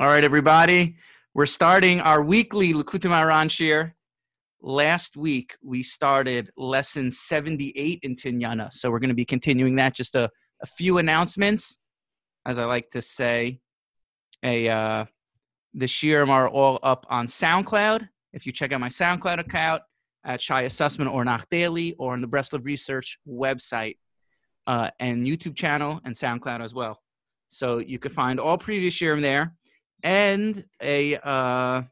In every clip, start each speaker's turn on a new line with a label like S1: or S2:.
S1: All right, everybody. We're starting our weekly Likutei Moharan Shiur. Last week, we started lesson 78 in Tinyana. So we're going to be continuing that. Just a, a few announcements. As I like to say, a uh, the Shiurim are all up on SoundCloud. If you check out my SoundCloud account at Shaya Sussman or Nach Daily or on the Breslov Research website uh, and YouTube channel and SoundCloud as well. So you can find all previous Shirim there and a uh,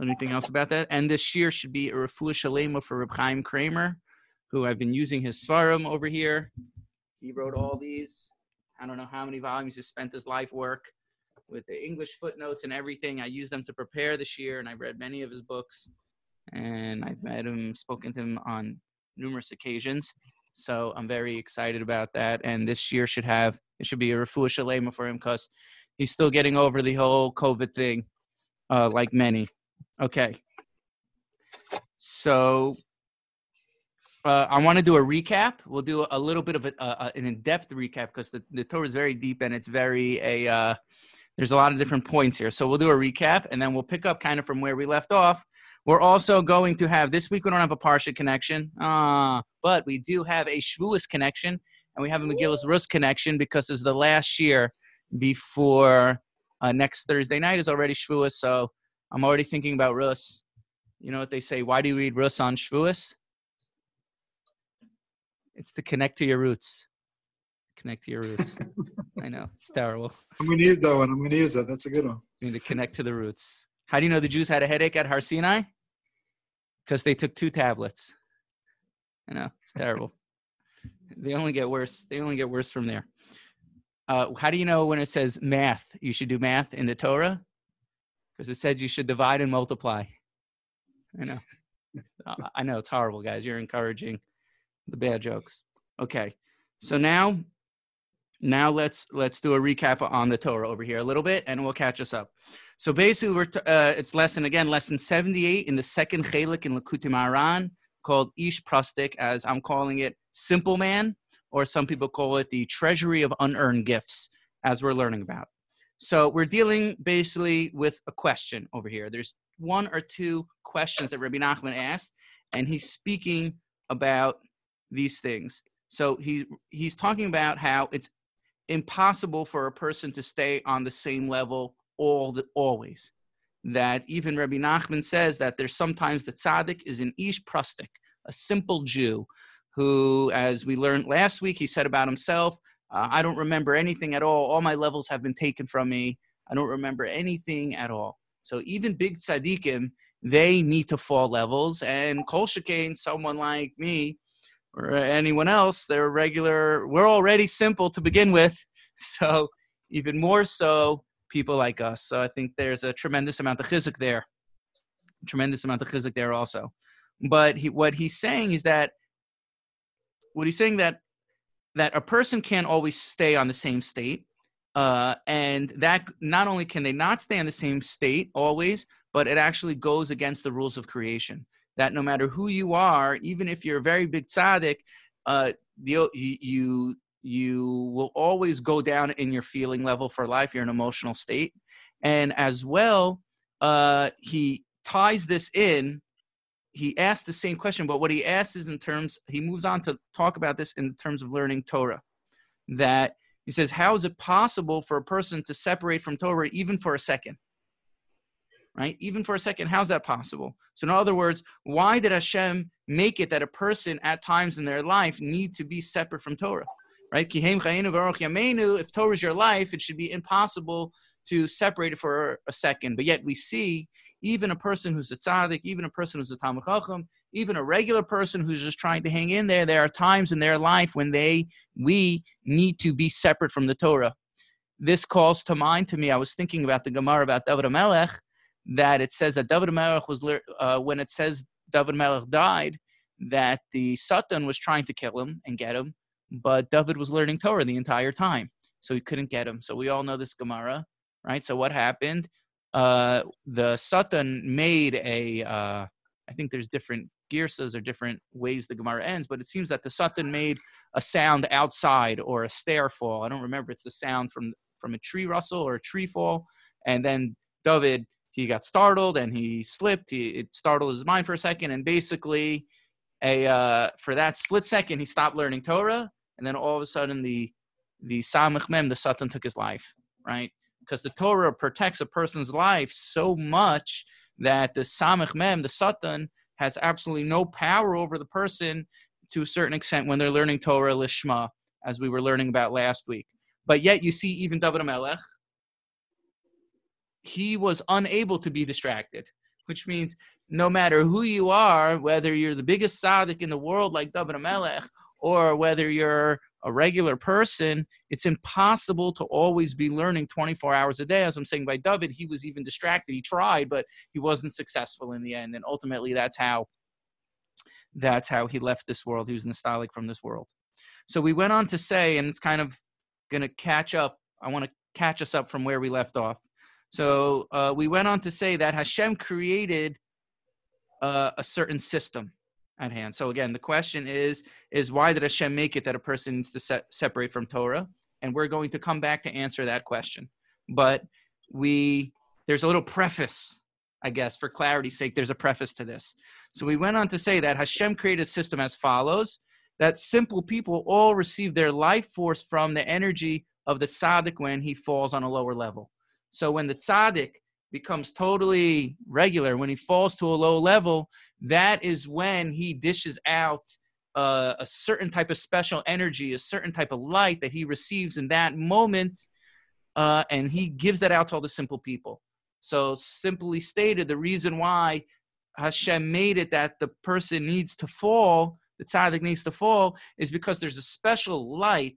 S1: anything else about that. And this year should be a refuah shalema for Reb Chaim Kramer, who I've been using his svarim over here. He wrote all these. I don't know how many volumes he spent his life work with the English footnotes and everything. I used them to prepare this year, and I've read many of his books. And I've met him, spoken to him on numerous occasions. So I'm very excited about that. And this year should have it should be a refuah shalema for him because he's still getting over the whole COVID thing, uh, like many. Okay. So uh, I want to do a recap. We'll do a little bit of a, an in-depth recap because the, the Torah is very deep and it's very a. Uh, there's a lot of different points here. So we'll do a recap and then we'll pick up kind of from where we left off. We're also going to have this week. We don't have a Parsha connection, uh, but we do have a Shavuos connection and we have a Megillus Rus connection because it's the last year before uh, next Thursday night is already Shavuos. So I'm already thinking about Rus. You know what they say? Why do you read Rus on Shavuos? It's to connect to your roots. Connect to your roots. I know it's terrible.
S2: I'm gonna use that one. I'm gonna use that. That's a good one.
S1: You need to connect to the roots. How do you know the Jews had a headache at Har Sinai? Because they took two tablets. I know it's terrible. they only get worse. They only get worse from there. Uh, how do you know when it says math? You should do math in the Torah because it says you should divide and multiply. I know. I know it's horrible, guys. You're encouraging the bad jokes. Okay, so now, now let's let's do a recap on the Torah over here a little bit, and we'll catch us up. So basically, we're t- uh, it's lesson again, lesson 78 in the second chelik in Likutei Moharan called Ish Prastik, as I'm calling it, simple man or some people call it the treasury of unearned gifts, as we're learning about. So we're dealing basically with a question over here. There's one or two questions that Rabbi Nachman asked, and he's speaking about these things. So he he's talking about how it's impossible for a person to stay on the same level all the always. That even Rabbi Nachman says that there's sometimes the tzaddik is an ish prustik, a simple Jew who, as we learned last week, he said about himself, uh, I don't remember anything at all. All my levels have been taken from me. I don't remember anything at all. So even big tzaddikim, they need to fall levels. And Kol Shekain, someone like me or anyone else, they're regular. We're already simple to begin with. So even more so, people like us. So I think there's a tremendous amount of chizuk there. Tremendous amount of chizuk there also. But he, what he's saying is that what he's saying that that a person can't always stay on the same state uh, and that not only can they not stay in the same state always but it actually goes against the rules of creation. That no matter who you are even if you're a very big tzaddik uh, you, you you will always go down in your feeling level for life your emotional state. And as well uh, he ties this in he asked the same question, but what he asks is in terms, he moves on to talk about this in terms of learning Torah. That he says, How is it possible for a person to separate from Torah even for a second? Right? Even for a second, how's that possible? So, in other words, why did Hashem make it that a person at times in their life need to be separate from Torah? Right? If Torah is your life, it should be impossible to separate it for a second. But yet we see even a person who's a tzaddik, even a person who's a talmid chacham, even a regular person who's just trying to hang in there, there are times in their life when they, we need to be separate from the Torah. This calls to mind to me. I was thinking about the Gemara about David Melech, that it says that David Melech was, uh, when it says David Melech died, that the Satan was trying to kill him and get him, but David was learning Torah the entire time, so he couldn't get him. So we all know this Gemara, right? So what happened? uh, the Satan made a. Uh, I think there's different girsas or different ways the Gemara ends, but it seems that the Satan made a sound outside or a stair fall. I don't remember. It's the sound from from a tree rustle or a tree fall, and then David he got startled and he slipped. He it startled his mind for a second, and basically, a uh, for that split second he stopped learning Torah, and then all of a sudden the the Samach Mem the Satan took his life, right? Because the Torah protects a person's life so much that the Samach Mem the Satan has absolutely no power over the person to a certain extent when they're learning Torah Lishma, as we were learning about last week. But yet you see even David Melech, he was unable to be distracted, which means no matter who you are, whether you're the biggest tzaddik in the world like David Melech, or whether you're a regular person, it's impossible to always be learning 24 hours a day. As I'm saying by David, he was even distracted. He tried, but he wasn't successful in the end. And ultimately, that's how that's how he left this world. He was nostalgic from this world. So we went on to say, and it's kind of going to catch up. I want to catch us up from where we left off. So uh, we went on to say that Hashem created uh, a certain system at hand. So again, the question is is why did Hashem make it that a person needs to se- separate from Torah? And we're going to come back to answer that question. But we there's a little preface, I guess, for clarity's sake. There's a preface to this. So we went on to say that Hashem created a system as follows: that simple people all receive their life force from the energy of the tzaddik when he falls on a lower level. So when the tzaddik becomes totally regular, when he falls to a low level, that is when he dishes out uh, a certain type of special energy, a certain type of light that he receives in that moment, uh, and he gives that out to all the simple people. So, simply stated, the reason why Hashem made it that the person needs to fall, the tzaddik needs to fall, is because there's a special light,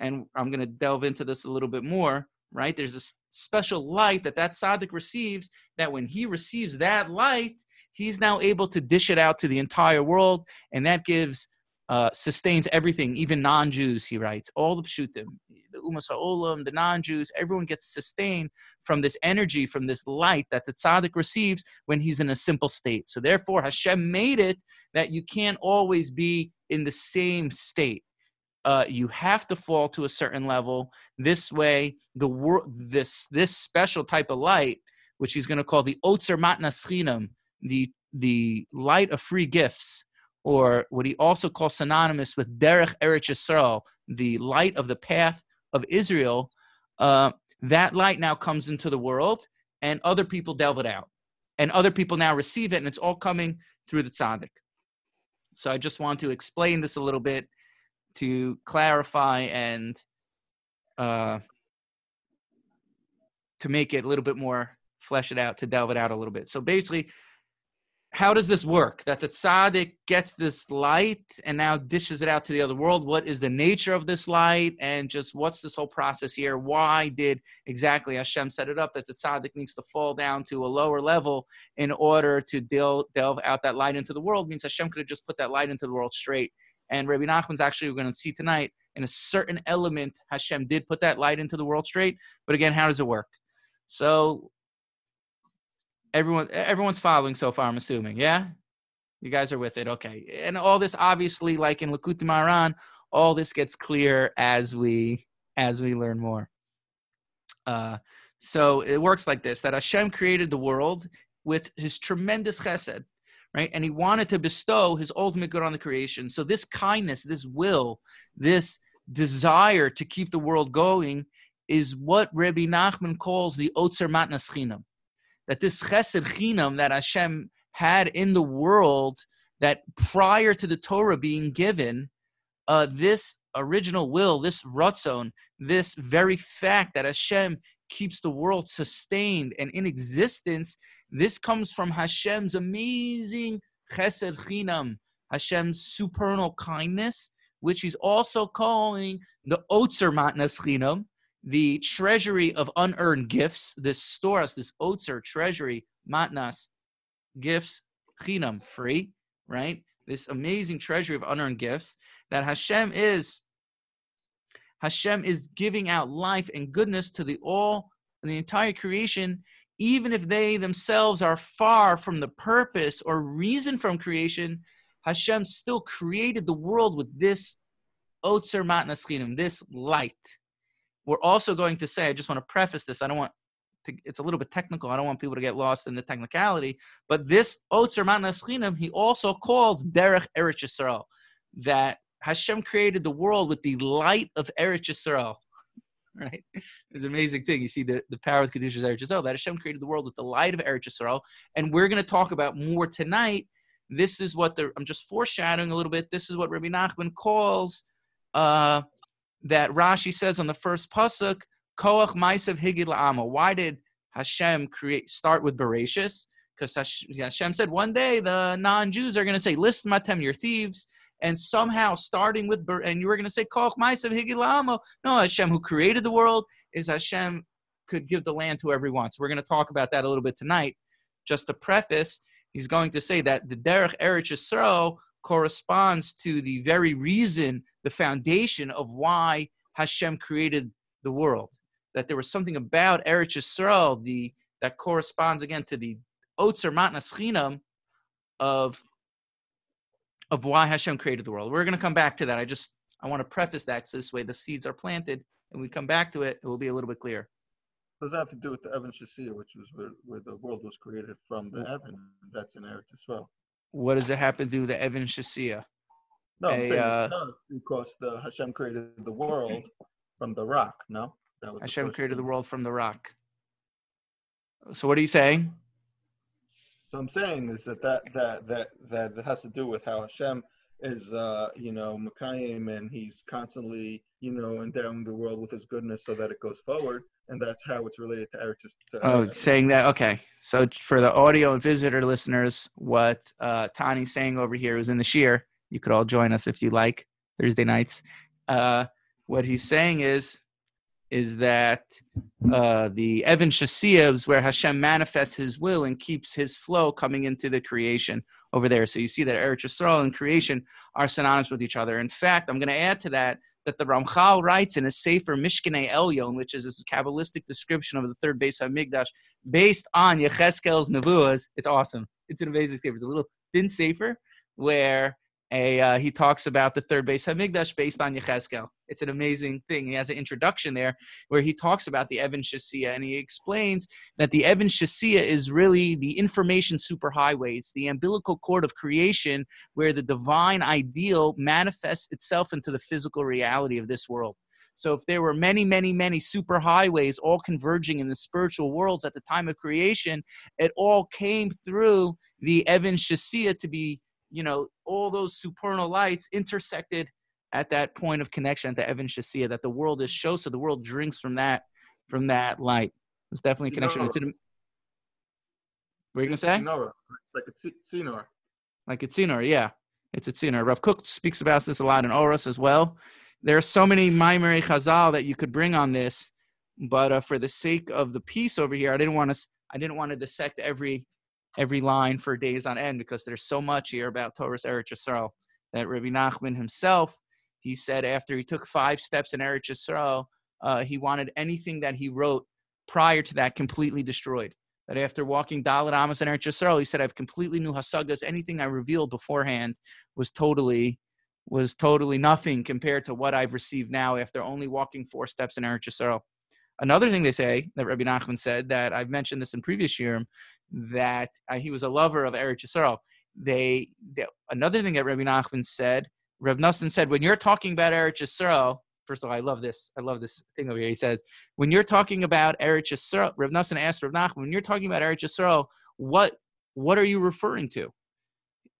S1: and I'm going to delve into this a little bit more right? There's a special light that that tzaddik receives that when he receives that light, he's now able to dish it out to the entire world, and that gives uh, sustains everything, even non-Jews. He writes all the pshutim, the umas ha'olam, the non-Jews. Everyone gets sustained from this energy, from this light that the tzaddik receives when he's in a simple state. So therefore, Hashem made it that you can't always be in the same state uh, you have to fall to a certain level. This way, the wor- this this special type of light, which he's going to call the Otzer Matnas the the light of free gifts, or what he also calls synonymous with Derech Eretz Yisrael, the light of the path of Israel. Uh, that light now comes into the world, and other people delve it out, and other people now receive it, and it's all coming through the tzaddik. So I just want to explain this a little bit to clarify and uh, to make it a little bit more flesh it out to delve it out a little bit. So basically, how does this work? That the tzaddik gets this light and now dishes it out to the other world. What is the nature of this light? And just what's this whole process here? Why did exactly Hashem set it up that the tzaddik needs to fall down to a lower level in order to delve, delve out that light into the world? Means Hashem could have just put that light into the world straight and Rabbi Nachman's actually, we're going to see tonight, in a certain element, Hashem did put that light into the world straight. But again, how does it work? So everyone, everyone's following so far, I'm assuming. Yeah? You guys are with it. Okay. And all this, obviously, like in Likutei Moharan, all this gets clear as we as we learn more. Uh, so it works like this: that Hashem created the world with His tremendous chesed, right? And he wanted to bestow his ultimate good on the creation. So this kindness, this will, this desire to keep the world going is what Rabbi Nachman calls the Otzer Matnas Chinam. That this Chesed Chinam that Hashem had in the world, that prior to the Torah being given, uh, this original will, this Ratzon, this very fact that Hashem keeps the world sustained and in existence this comes from Hashem's amazing chesed chinam, Hashem's supernal kindness, which he's also calling the Otzer Matnas Chinam, the treasury of unearned gifts, this storehouse, this Otzer treasury, Matnas, gifts, Chinam, free, right? This amazing treasury of unearned gifts that Hashem is. Hashem is giving out life and goodness to the all, and the entire creation, even if they themselves are far from the purpose or reason from creation, Hashem still created the world with this Otzer Matnas this light. we're also going to say, I just want to preface this. I don't want to, it's a little bit technical. I don't want people to get lost in the technicality. But this Otzer Matnas he also calls Derech Eretz Yisrael, that Hashem created the world with the light of Eretz Yisrael. Right? It's an amazing thing. You see the, the power of Kedushas Eretz Yisrael, that Hashem created the world with the light of Eretz Yisrael. And we're going to talk about more tonight. This is what the, I'm just foreshadowing a little bit. This is what Rabbi Nachman calls uh, that Rashi says on the first pasuk, Koach Maisav Higid La'ama. Why did Hashem create start with Bereshis? Because Hashem said one day the non-Jews are going to say, "List matem, your thieves." And somehow, starting with and you were going to say Koach Maisav Higid La'ama. No, Hashem who created the world is Hashem could give the land to everyone. So we're going to talk about that a little bit tonight. Just to preface, he's going to say that the Derech Eretz Yisrael corresponds to the very reason, the foundation of why Hashem created the world that there was something about Eretz Yisrael, the that corresponds again to the Otzer Matnas Chinam of of why Hashem created the world. We're going to come back to that. I just I want to preface that so this way the seeds are planted and we come back to it, it will be a little bit clearer.
S3: Does that have to do with the Evan Shasiya, which was where, where the world was created from the Evan that's in Eretz Yisrael?
S1: What does it happen to do with the Evan Shasiya?
S3: No, I'm a, saying uh, because the Hashem created the world from the rock. No.
S1: Hashem created the world from the rock. So what are you saying?
S3: So I'm saying is that that that that that has to do with how Hashem is, uh, you know, Mekayim, and he's constantly, you know, endowing the world with his goodness so that it goes forward, and that's how it's related to Eric. To,
S1: oh, saying that. Okay, so for the audio and visitor listeners, what uh, Tani's saying over here is in the shiur. You could all join us if you like Thursday nights. Uh, what he's saying is is that uh, the Evan Shasiya is where Hashem manifests His will and keeps His flow coming into the creation over there. So you see that Eretz Yisrael and creation are synonymous with each other. In fact, I'm going to add to that that the Ramchal writes in a Sefer Mishkanei Elyon, which is this Kabbalistic description of the third base of Migdash, based on Yecheskel's Nevuas. It's awesome. It's an amazing Sefer. It's a little thin Sefer where a uh, he talks about the third Beis Hamikdash based on Yechezkel. It's an amazing thing. He has an introduction there where he talks about the Evan Shasiya and he explains that the Evan Shasiya is really the information superhighway. It's the umbilical cord of creation where the divine ideal manifests itself into the physical reality of this world. So if there were many, many, many superhighways all converging in the spiritual worlds at the time of creation, it all came through the Evan Shasiya to be you know, all those supernal lights intersected at that point of connection at the Evan Shasiya that the world is show. So the world drinks from that from that light. It's definitely a connection. It's an, what are you gonna say?
S3: like a tzinor.
S1: Like a tzinor, yeah. It's a tzinor. Rav Kook speaks about this a lot in Oros as well. There are so many Maimari Chazal that you could bring on this, but uh, for the sake of the piece over here, I didn't want to. I didn't want to dissect every every line for days on end because there's so much here about Torah's Eretz Yisrael that Rabbi Nachman himself, he said after he took five steps in Eretz Yisrael, uh, he wanted anything that he wrote prior to that completely destroyed. That after walking Daled Amos and Eretz Yisrael, he said, I've completely new hasagas. Anything I revealed beforehand was totally was totally nothing compared to what I've received now after only walking four steps in Eretz Yisrael. Another thing they say that Rabbi Nachman said that I've mentioned this in previous year that uh, he was a lover of Eretz Yisrael. They, they, another thing that Rabbi Nachman said, Rav Nussin said, when you're talking about Eretz Yisrael, first of all, I love this. I love this thing over here. He says, when you're talking about Eretz Yisrael, Rav Nussin asked Rav Nachman, when you're talking about Eretz Yisrael, what what are you referring to?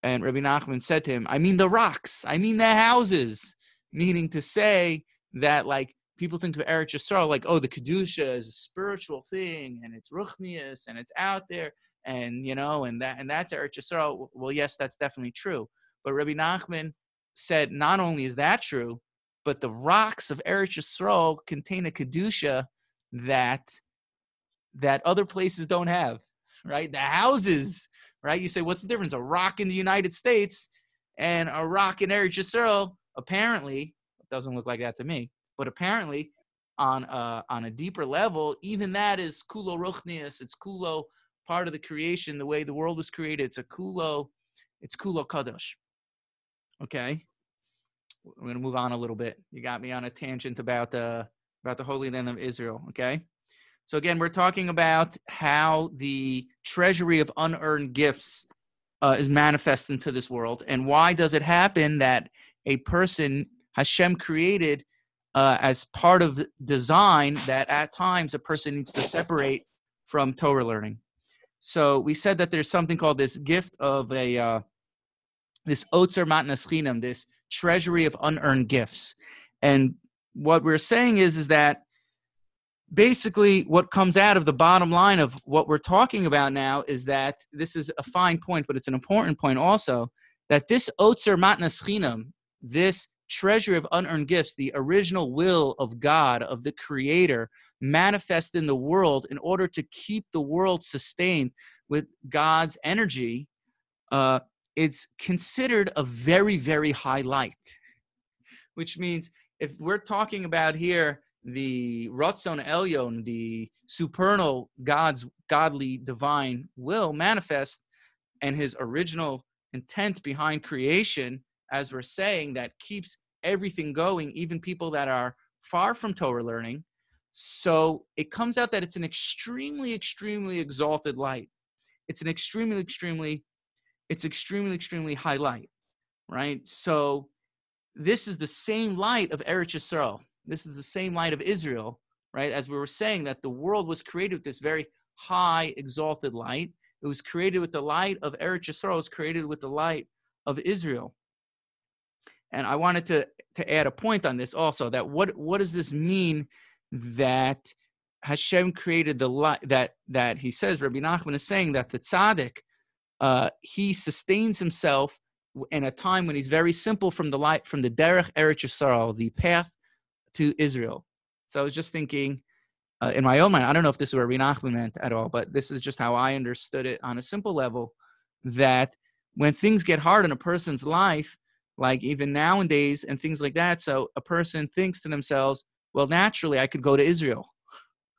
S1: And Rabbi Nachman said to him, I mean the rocks. I mean the houses. Meaning to say that like people think of Eretz Yisrael like, oh, the kedusha is a spiritual thing, and it's ruchnius, and it's out there, and you know, and that and that's Eretz Yisrael. Well, yes, that's definitely true. But Rabbi Nachman said not only is that true, but the rocks of Eretz Yisrael contain a kedusha that that other places don't have. Right, the houses. Right, you say, what's the difference? A rock in the United States and a rock in Eretz Yisrael. Apparently, doesn't look like that to me but apparently, on a, on a deeper level, even that is kulo ruchnius. It's kulo part of the creation, the way the world was created. It's a kulo, it's kulo kadosh. Okay, we're gonna move on a little bit. You got me on a tangent about the about the Holy Land of Israel. Okay. So again, we're talking about how the treasury of unearned gifts uh, is manifest into this world, and why does it happen that a person Hashem created uh, as part of design that at times a person needs to separate from Torah learning. So we said that there's something called this gift of a uh, this otzer matnas this treasury of unearned gifts, and what we're saying is is that basically what comes out of the bottom line of what we're talking about now is that this is a fine point, but it's an important point also that this otzer matnas this treasury of unearned gifts, the original will of God, of the Creator, manifest in the world in order to keep the world sustained with God's energy, uh, it's considered a very, very high light. Which means if we're talking about here the Ratzon Elyon, the supernal God's godly divine will manifest, and his original intent behind creation, as we're saying, that keeps everything going, even people that are far from Torah learning. So it comes out that it's an extremely, extremely exalted light. It's an extremely, extremely, it's extremely, extremely high light, right? So this is the same light of Eretz Yisrael. This is the same light of Israel, right? As we were saying, that the world was created with this very high, exalted light. It was created with the light of Eretz Yisrael. It was created with the light of Israel. And I wanted to to add a point on this also. That what what does this mean that Hashem created the light that that he says Rabbi Nachman is saying that the tzaddik uh, he sustains himself in a time when he's very simple from the light from the derech eretz Yisrael, the path to Israel. So I was just thinking uh, in my own mind. I don't know if this is what Rabbi Nachman meant at all, but this is just how I understood it on a simple level. That when things get hard in a person's life, like even nowadays and things like that, so a person thinks to themselves, well, naturally, I could go to Israel,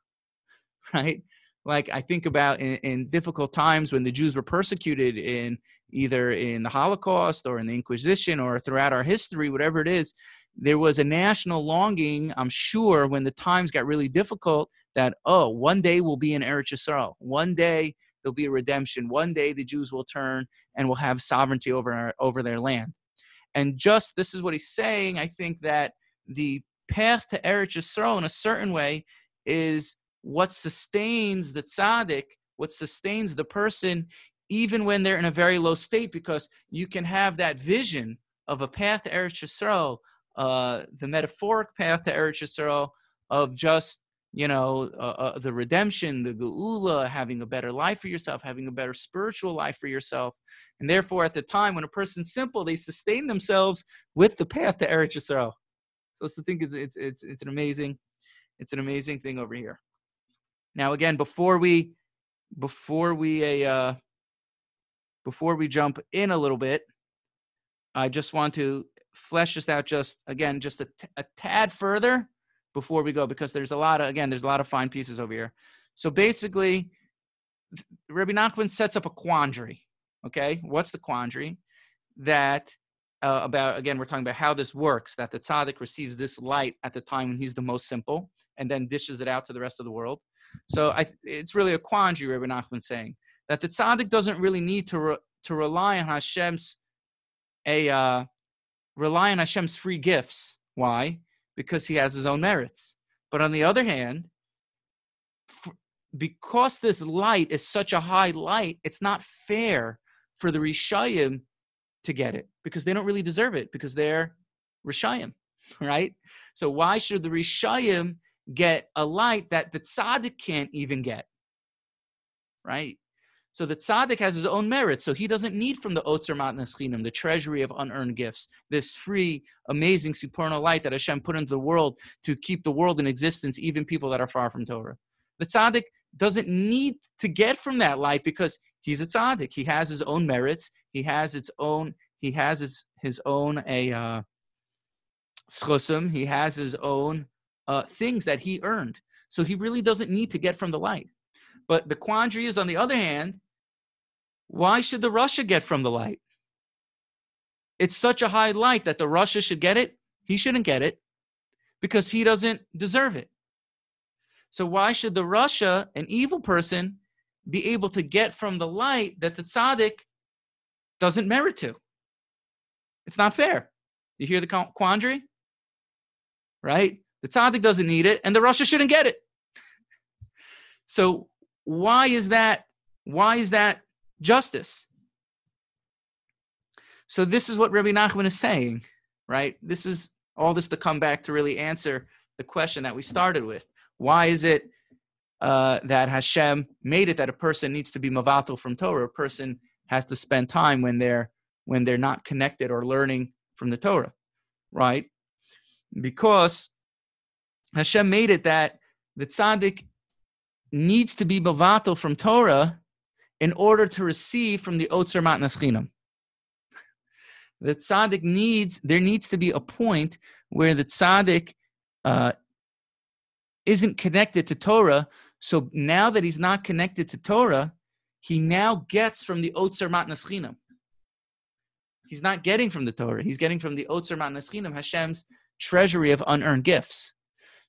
S1: right? Like I think about in, in difficult times when the Jews were persecuted in either in the Holocaust or in the Inquisition or throughout our history, whatever it is, there was a national longing, I'm sure, when the times got really difficult, that, oh, one day we'll be in Eretz Yisrael. One day there'll be a redemption. One day the Jews will turn and will have sovereignty over, our, over their land. And just this is what he's saying. I think that the path to Eretz Yisrael in a certain way is what sustains the tzaddik, what sustains the person, even when they're in a very low state, because you can have that vision of a path to Eretz Yisrael, uh, the metaphoric path to Eretz Yisrael of just you know uh, uh, the redemption, the geula, having a better life for yourself, having a better spiritual life for yourself, and therefore at the time when a person's simple, they sustain themselves with the path to Eretz Yisrael. So the thing it's it's it's it's an amazing it's an amazing thing over here. Now again, before we before we uh before we jump in a little bit, I just want to flesh this out just again just a, t- a tad further before we go because there's a lot of again there's a lot of fine pieces over here. So basically, Rabbi Nachman sets up a quandary. Okay, what's the quandary? That uh, about again we're talking about how this works. That the tzaddik receives this light at the time when he's the most simple, and then dishes it out to the rest of the world. So I, it's really a quandary. Rabbi Nachman saying that the tzaddik doesn't really need to re, to rely on Hashem's a uh, rely on Hashem's free gifts. Why? Because he has his own merits. But on the other hand, because this light is such a high light, it's not fair for the Rishayim to get it because they don't really deserve it because they're Rishayim, right? So why should the Rishayim get a light that the tzaddik can't even get, right? So the tzaddik has his own merit, so he doesn't need from the otzer matnas chinam, the treasury of unearned gifts, this free, amazing supernal light that Hashem put into the world to keep the world in existence, even people that are far from Torah. The tzaddik doesn't need to get from that light because he's a tzaddik. He has his own merits. He has its own. He has his his own a uh, schusim. He has his own uh, things that he earned. So he really doesn't need to get from the light. But the quandary is, on the other hand, why should the Rasha get from the light? It's such a high light that the Rasha should get it. He shouldn't get it because he doesn't deserve it. So why should the Rasha, an evil person, be able to get from the light that the tzaddik doesn't merit to? It's not fair. You hear the quandary? Right? The tzaddik doesn't need it, and the Rasha shouldn't get it. so why is that? Why is that justice? So this is what Rabbi Nachman is saying, right? This is all this to come back to really answer the question that we started with. Why is it uh, that Hashem made it that a person needs to be mavatal from Torah? A person has to spend time when they're when they're not connected or learning from the Torah, right? Because Hashem made it that the tzaddik needs to be mavatal from Torah in order to receive from the Otzer Matnas Chinam the tzaddik needs there needs to be a point where the tzaddik uh, isn't connected to Torah. So now that he's not connected to Torah, he now gets from the Otzer Matnas Chinam. He's not getting from the Torah. He's getting from the Otzer Matnas Chinam, Hashem's treasury of unearned gifts.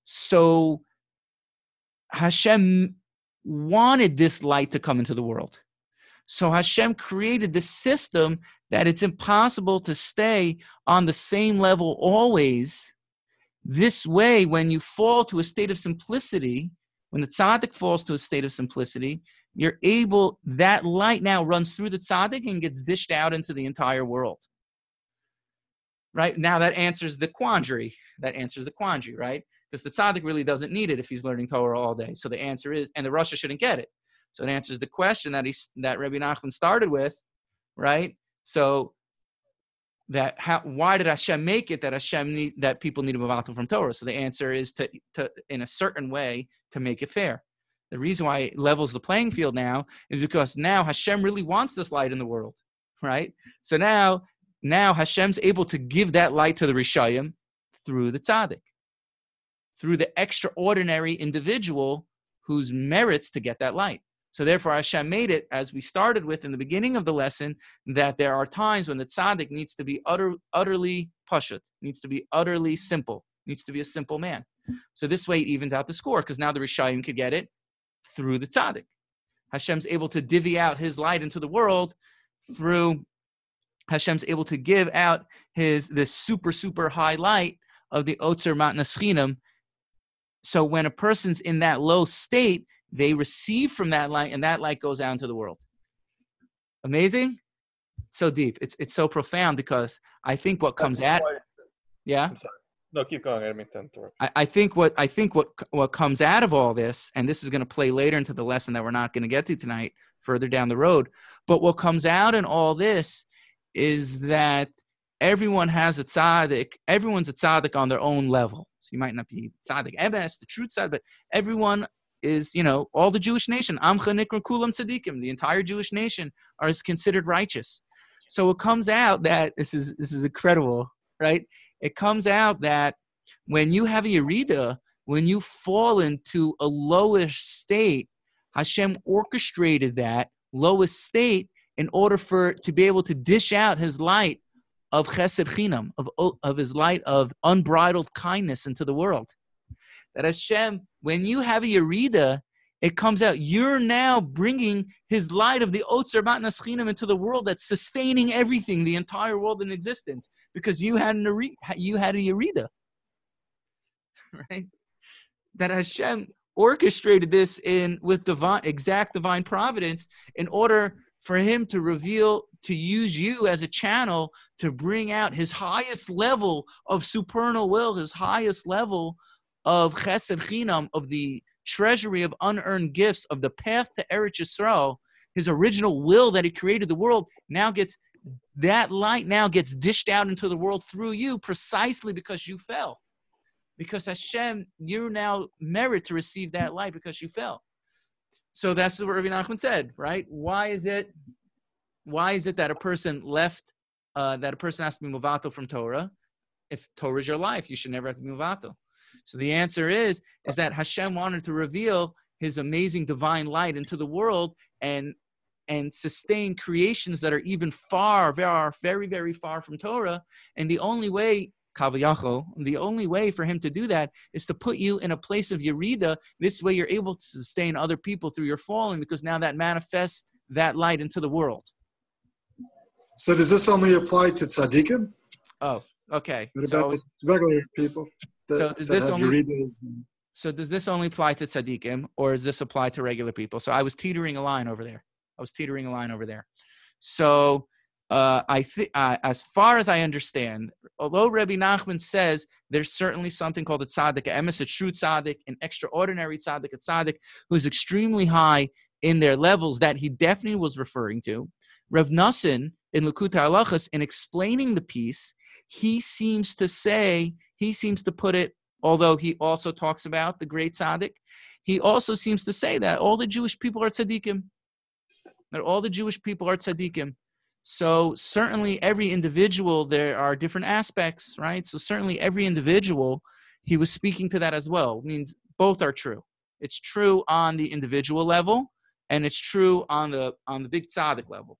S1: So Hashem wanted this light to come into the world. So Hashem created this system that it's impossible to stay on the same level always. This way, when you fall to a state of simplicity, when the tzaddik falls to a state of simplicity, you're able, that light now runs through the tzaddik and gets dished out into the entire world. Right? Now that answers the quandary. That answers the quandary, right? Because the tzaddik really doesn't need it if he's learning Torah all day. So the answer is, and the Rasha shouldn't get it. So it answers the question that he that Rabbi Nachman started with, right? So that how why did Hashem make it that Hashem need that people need move out from Torah? So the answer is to to in a certain way to make it fair. The reason why it levels the playing field now is because now Hashem really wants this light in the world, right? So now now Hashem's able to give that light to the Rishayim through the tzaddik, through the extraordinary individual whose merits to get that light. So therefore, Hashem made it, as we started with in the beginning of the lesson, that there are times when the tzaddik needs to be utter, utterly pashut, needs to be utterly simple, needs to be a simple man. So this way it evens out the score, because now the Rishayim could get it through the tzaddik. Hashem's able to divvy out his light into the world through Hashem's able to give out his this super, super high light of the Otzer Matnas Chinam. So when a person's in that low state, they receive from that light, and that light goes out into the world. Amazing, so deep. It's it's so profound because I think what comes at yeah.
S3: No, keep going. I didn't mean to interrupt.
S1: I, I think what I think what what comes out of all this, and this is going to play later into the lesson that we're not going to get to tonight, further down the road. But what comes out in all this is that everyone has a tzaddik. Everyone's a tzaddik on their own level. You might not be tzaddik emes, the truth side, but everyone is, you know, all the Jewish nation, Amcha Nikra Kulam Tzadikim, the entire Jewish nation are is considered righteous. So it comes out that this is this is incredible, right? It comes out that when you have a Yerida, when you fall into a lowish state, Hashem orchestrated that lowest state in order for to be able to dish out his light of chesed chinam, of, of his light of unbridled kindness into the world that Hashem, when you have a Yerida, it comes out. You're now bringing His light of the Otzer Matnas Chinam into the world that's sustaining everything, the entire world in existence, because you had an you had a Yerida, right? That Hashem orchestrated this in with divine, exact divine providence in order for Him to reveal to use you as a channel to bring out His highest level of supernal will, His highest level of Chesed Chinam, of the treasury of unearned gifts, of the path to Eretz Yisrael, his original will that he created the world, now gets that light now gets dished out into the world through you precisely because you fell. Because Hashem, you now merit to receive that light because you fell. So that's what Rabbi Nachman said, right? Why is it, why is it that a person left, uh, that a person has to be muvato from Torah? If Torah is your life, you should never have to be muvato. So the answer is is that Hashem wanted to reveal his amazing divine light into the world and and sustain creations that are even far, very, very, very far from Torah. And the only way Kavayachol. The only way for him to do that is to put you in a place of Yerida. This way you're able to sustain other people through your falling because now that manifests that light into the world.
S2: So does this only apply to tzaddikim?
S1: Oh, okay.
S2: What
S1: So,
S2: about regular people? That,
S1: So does this only-
S2: Yeridas?
S1: so does this only apply to tzaddikim or does this apply to regular people? So I was teetering a line over there. I was teetering a line over there. So uh, I think, uh, as far as I understand, although Rabbi Nachman says there's certainly something called a tzaddik, a emes, a true tzaddik, an extraordinary tzaddik, a tzaddik who is extremely high in their levels that he definitely was referring to. Rav Nussin in Likutei Halachos, in explaining the piece, he seems to say, he seems to put it, although he also talks about the great tzaddik, he also seems to say that all the Jewish people are tzaddikim. That all the Jewish people are tzaddikim. So certainly every individual, there are different aspects, right? So certainly every individual, he was speaking to that as well. It means both are true. It's true on the individual level, and it's true on the on the big tzaddik level,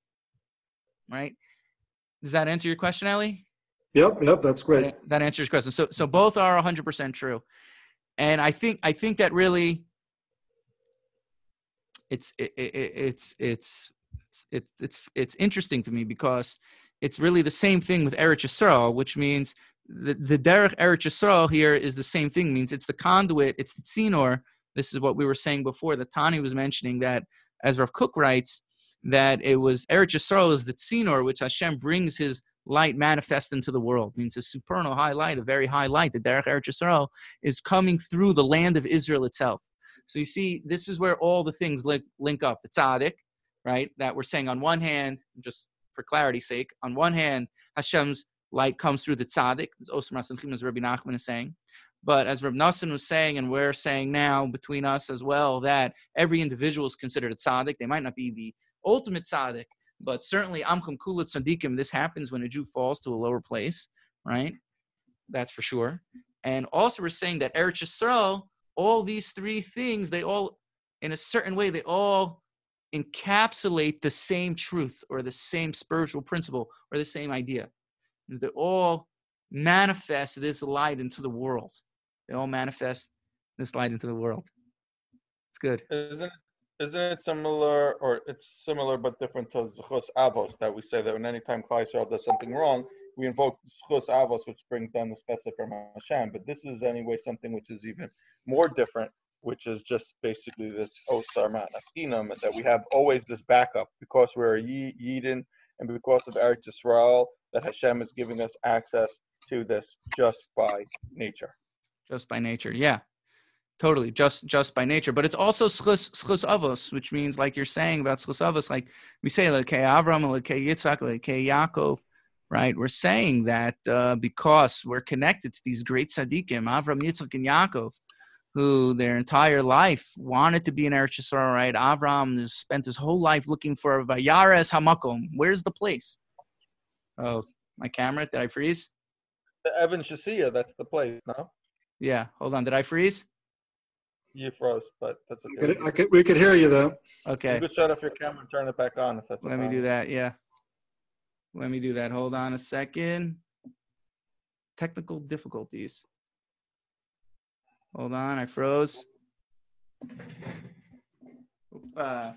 S1: right? Does that answer your question, Ellie?
S2: Yep, yep, that's great.
S1: That, that answers your question. So so both are 100% true. And I think I think that really it's it, it, it's it's it's it's it's interesting to me because it's really the same thing with Eretz Yisrael, which means the, the Derech Eretz Yisrael here is the same thing. Means it's the conduit, it's the tzinor. This is what we were saying before. That Tani was mentioning that, as Rav Kook writes, that it was Eretz Yisrael is the tzinor which Hashem brings His light manifest into the world. means a supernal high light, a very high light. The Derech Eretz Yisrael is coming through the land of Israel itself. So you see, this is where all the things link, link up. The tzaddik, right? That we're saying on one hand, just for clarity's sake, on one hand, Hashem's light comes through the tzaddik, as Rabbi Nachman is saying. But as Rabbi Nussin was saying, and we're saying now between us as well, that every individual is considered a tzaddik. They might not be the ultimate tzaddik, but certainly Amcham Kulat Tzaddikim, this happens when a Jew falls to a lower place, right? That's for sure. And also we're saying that Eretz Yisrael, all these three things, they all, in a certain way, they all encapsulate the same truth or the same spiritual principle or the same idea. They all manifest this light into the world. They all manifest this light into the world. It's good.
S3: Isn't isn't it similar, or it's similar but different to Zechus Avos that we say that when any time Klal Yisrael does something wrong, we invoke Zechus Avos, which brings down the Chesed from Hashem. But this is anyway something which is even more different, which is just basically this Osar Askinam, that we have always this backup because we're a Yidden and because of Eretz Yisrael, that Hashem is giving us access to this just by nature.
S1: just by nature. Yeah, totally, just just by nature. But it's also schus schus avos, which means like you're saying about schus avos, like we say like Avram, like Yitzhak, like Yaakov, right? We're saying that uh, because we're connected to these great tzaddikim, Avram, Yitzhak, and Yaakov, who their entire life wanted to be an Eretz Yisrael, right? Avram spent his whole life looking for a Vayares Hamakom. Where's the place? Oh, my camera, did I freeze?
S3: The Evan Shasia, that's the place, no?
S1: Yeah, hold on. Did I freeze?
S3: You froze, but that's
S2: I
S3: okay.
S2: could, I could, we could hear you though.
S1: Okay.
S3: You could shut off your camera and turn it back on if that's
S1: Let me
S3: okay.
S1: do that. Yeah. Let me do that. Hold on a second. Technical difficulties. Hold on. I froze. Uh,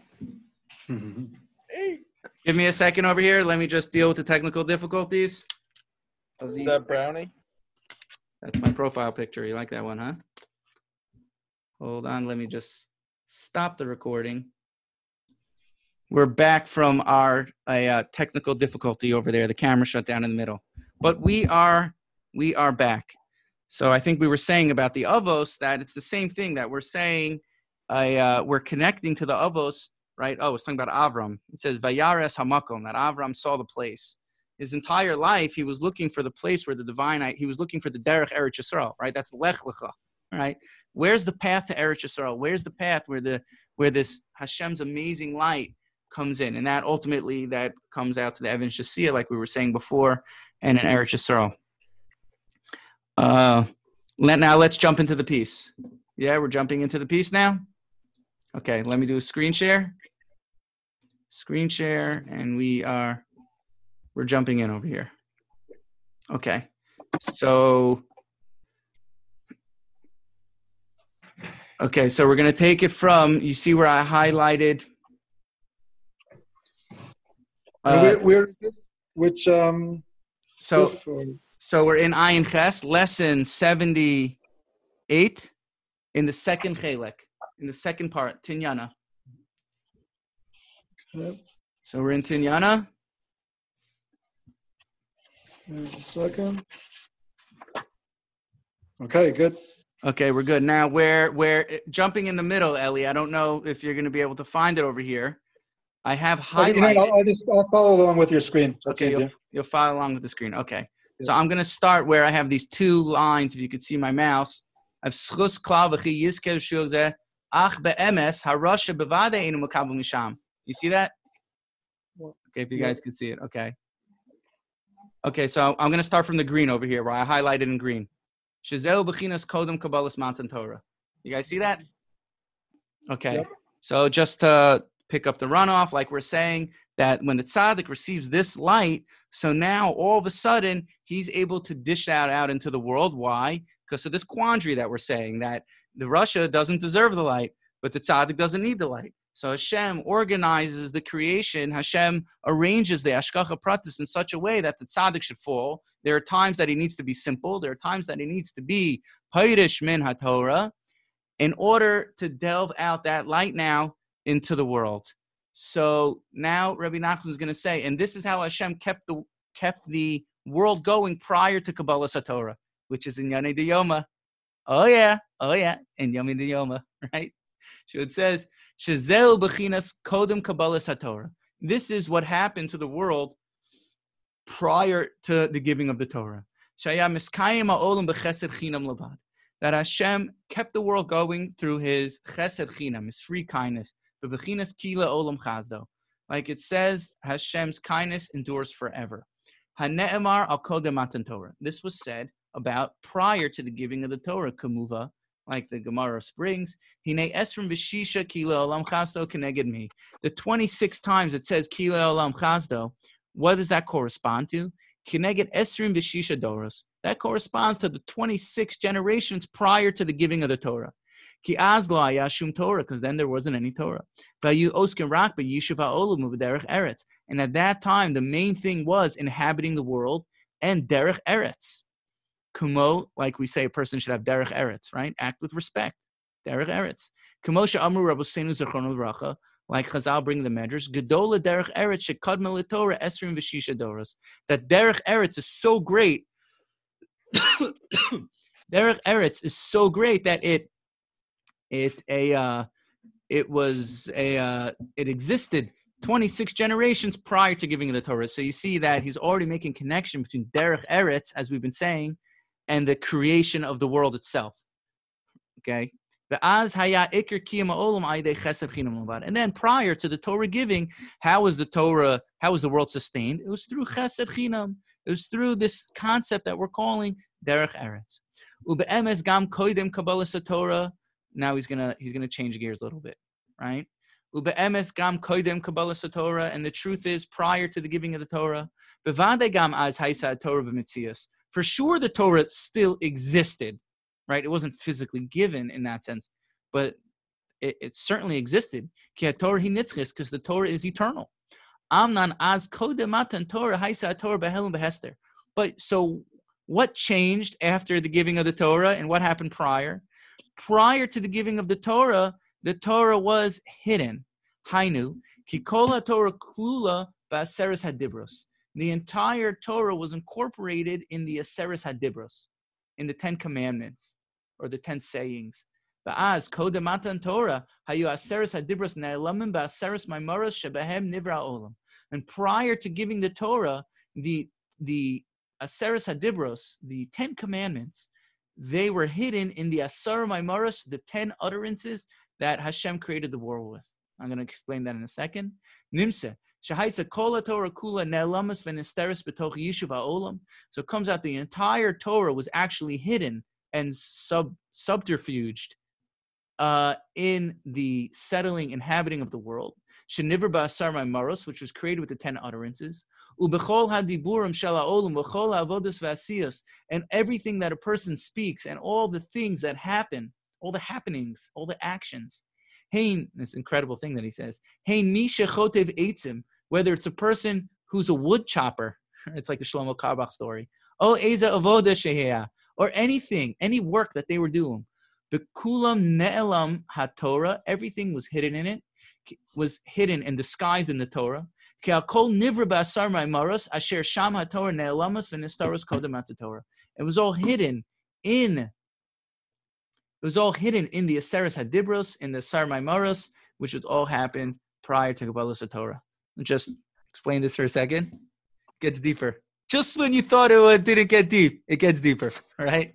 S1: give me a second over here. Let me just deal with the technical difficulties. Of
S3: is
S1: the,
S3: that brownie?
S1: that's my profile picture. You like that one, huh? Hold on. Let me just stop the recording. We're back from our a, uh, technical difficulty over there. The camera shut down in the middle, but we are we are back. So I think we were saying about the avos that it's the same thing that we're saying. I uh, we're connecting to the avos, right? Oh, it's talking about Avram. It says Vayares Hamakom that Avram saw the place. His entire life, he was looking for the place where the divine. He was looking for the derech Eretz Yisrael, right? That's Lech Lecha, right? Where's the path to Eretz Yisrael? Where's the path where the where this Hashem's amazing light comes in, and that ultimately that comes out to the Evan Shasia, like we were saying before, and an Eretz Yisrael. Uh, let, now let's jump into the piece. Yeah, we're jumping into the piece now. Okay, let me do a screen share. Screen share, and we are we're jumping in over here. Okay, So, okay, so we're to take it from, you see where I highlighted. Uh,
S2: we're, we're which um
S1: So-
S2: or-
S1: so we're in Ayin Ches, lesson 78 in the second chelek, in the second part, Tinyana.
S2: okay,
S1: So we're in Tinyana.
S2: second. Okay, good.
S1: Okay, we're good. Now we're we're jumping in the middle, Ellie. I don't know if you're going to be able to find it over here. I have
S2: Okay, you know,
S1: highlighted.
S2: I'll, I'll just I'll follow along with your screen. That's
S1: Okay,
S2: easier.
S1: You'll follow along with the screen. Okay. So I'm going to start where I have these two lines. If you could see my mouse, I've schus klav v'chi yizkev shul zeh, ach be'emes harasha bevade enu makabel misham. You see that? Okay, if you guys can see it. Okay. Okay, so I'm going to start from the green over here where I highlighted in green. Shazeu b'chinas kodem kabbalas mountain Torah. You guys see that? Okay.
S2: Yep.
S1: So just to pick up the runoff, like we're saying, that when the tzaddik receives this light, so now all of a sudden he's able to dish that out into the world. Why? Because of this quandary that we're saying that the Rasha doesn't deserve the light, but the tzaddik doesn't need the light. So Hashem organizes the creation. Hashem arranges the Hashgacha Pratis in such a way that the tzaddik should fall. There are times that he needs to be simple. There are times that he needs to be Pirish min HaTorah in order to delve out that light now into the world. So now Rabbi Nachman is going to say, and this is how Hashem kept the kept the world going prior to Kabbalas Torah, which is in Yane Yoma. Oh yeah, oh yeah, in Yom Yoma, right? So it says, Shazel Bechinas Kodem Kabbalas Torah. This is what happened to the world prior to the giving of the Torah. Shaya Miskayim Chinam. That Hashem kept the world going through His Chesed Chinam, His free kindness. B'Bechinas Kila Olam Chazdo. Like it says, Hashem's kindness endures forever. Hane'emar al Kodem Torah. This was said about prior to the giving of the Torah, Kamuva, like the Gemara brings. Hine Esrim B'Shisha Kila Olam Chazdo Keneged Me. The 26 times it says Kila Olam Chazdo, what does that correspond to? Kineged Esrim B'Shisha Doros. That corresponds to the 26 generations prior to the giving of the Torah. Ki az lo haya shum Torah, because then there wasn't any Torah. Vayu osken rak b'yishuv ha'olam u'b'derech eretz. And at that time, the main thing was inhabiting the world and derech eretz. Kumo, like we say, a person should have derech eretz, right? Act with respect. Derech eretz. Kumo she'amru Rabbeinu zechron bracha. Like Chazal bring the measures, Gedola derech eretz shekadma Torah esrim v'shisha doros. That derech eretz is so great. derech eretz is so great that it it a uh, it was a uh, it existed 26 generations prior to giving the Torah. So you see that he's already making connection between derech eretz, as we've been saying, and the creation of the world itself. Okay. And then prior to the Torah giving, how was the Torah, how was the world sustained? It was through chesed chinam. It was through this concept that we're calling derech eretz. Gam koidem kabbalah. Now he's gonna he's gonna change gears a little bit, right? Gam koidem. And the truth is, prior to the giving of the Torah. For sure, the Torah still existed, right? It wasn't physically given in that sense, but it, it certainly existed. Torah because the Torah is eternal. Torah haisa Torah. But so, what changed after the giving of the Torah, and what happened prior? Prior to the giving of the Torah, the Torah was hidden. Hainu kikola Torah klula baseres hadibros. The entire Torah was incorporated in the Aseres Hadibros, in the Ten Commandments or the Ten Sayings. Ba'az kodematan Torah hayu Aseres Hadibros ne'elamim ba'aseres maimaras shebehem nivra olam. And prior to giving the Torah, the the Aseres Hadibros, the Ten Commandments, they were hidden in the Asar Maimaras, the ten utterances that Hashem created the world with. I'm going to explain that in a second. Nimse, Shahaisa Kola Torah Kula Ne'elamas Venisteris B'toch Yishuv Ha'olam. So it comes out the entire Torah was actually hidden and sub subterfuged uh, in the settling, inhabiting of the world. Shenivr ba'asar maros, which was created with the ten utterances. Ubechol hadiburim shala'olim v'chol avodas v'asiyos, and everything that a person speaks and all the things that happen, all the happenings, all the actions. Hein, this incredible thing that he says. Hein misha chotev eitzim, whether it's a person who's a wood chopper, it's like the Shlomo Carlebach story. Oh, eza avoda shehea, or anything, any work that they were doing. The kulam ne'elam haTorah, everything was hidden in it, was hidden and disguised in the Torah. It was all hidden in. It was all hidden in the Aseres Hadibros, in the Sar Maimoros, which has all happened prior to Kabbalah Torah. Just explain this for a second. It gets deeper. Just when you thought it didn't get deep, it gets deeper. Right?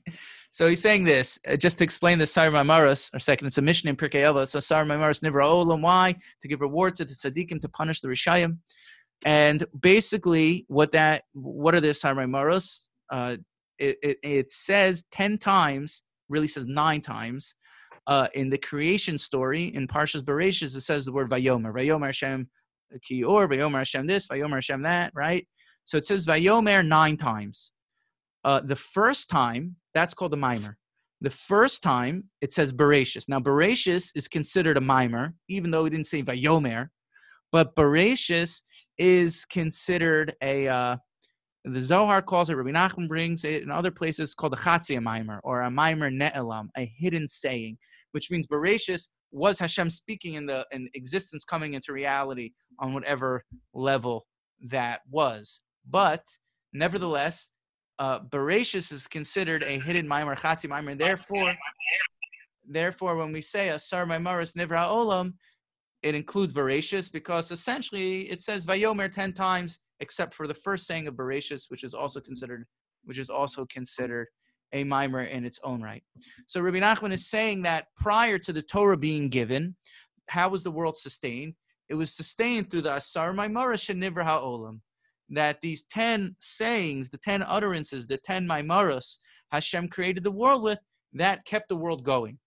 S1: So he's saying this uh, just to explain the Sar Mamaras, or second, it's a Mishnah in Pirkei Avos. So Sar Mamaras Nivra Olam. Why? To give reward to the tzaddikim to punish the Rishayim. And basically, what that what are the Sar Mamaras? Uh, it, it, it, says ten times, really says nine times, uh, in the creation story in Parshas Bereshis. It says the word Vayomer, Vayomer Hashem Kior, Vayomer Hashem this, Vayomer Hashem that, right? So it says Vayomer nine times. Uh, the first time, that's called a mimer. The first time, it says Bereshis. Now, Bereshis is considered a mimer, even though he didn't say Vayomer. But Bereshis is considered a, uh, the Zohar calls it, Rabbi Nachman brings it in other places called a Chatzia mimer or a mimer ne'elam, a hidden saying, which means Bereshis was Hashem speaking in the in existence coming into reality on whatever level that was. But nevertheless, uh, Bereshis is considered a hidden mimer, chati mimer. Therefore, therefore, when we say asar mimaris nivra olam, it includes Bereshis because essentially it says Vayomer ten times, except for the first saying of Bereshis, which is also considered, which is also considered a mimer in its own right. So Rabbi Nachman is saying that prior to the Torah being given, how was the world sustained? It was sustained through the Asar Maimara Shenivra Ha'olam that these 10 sayings, the 10 utterances, the 10 maimaros Hashem created the world with, that kept the world going.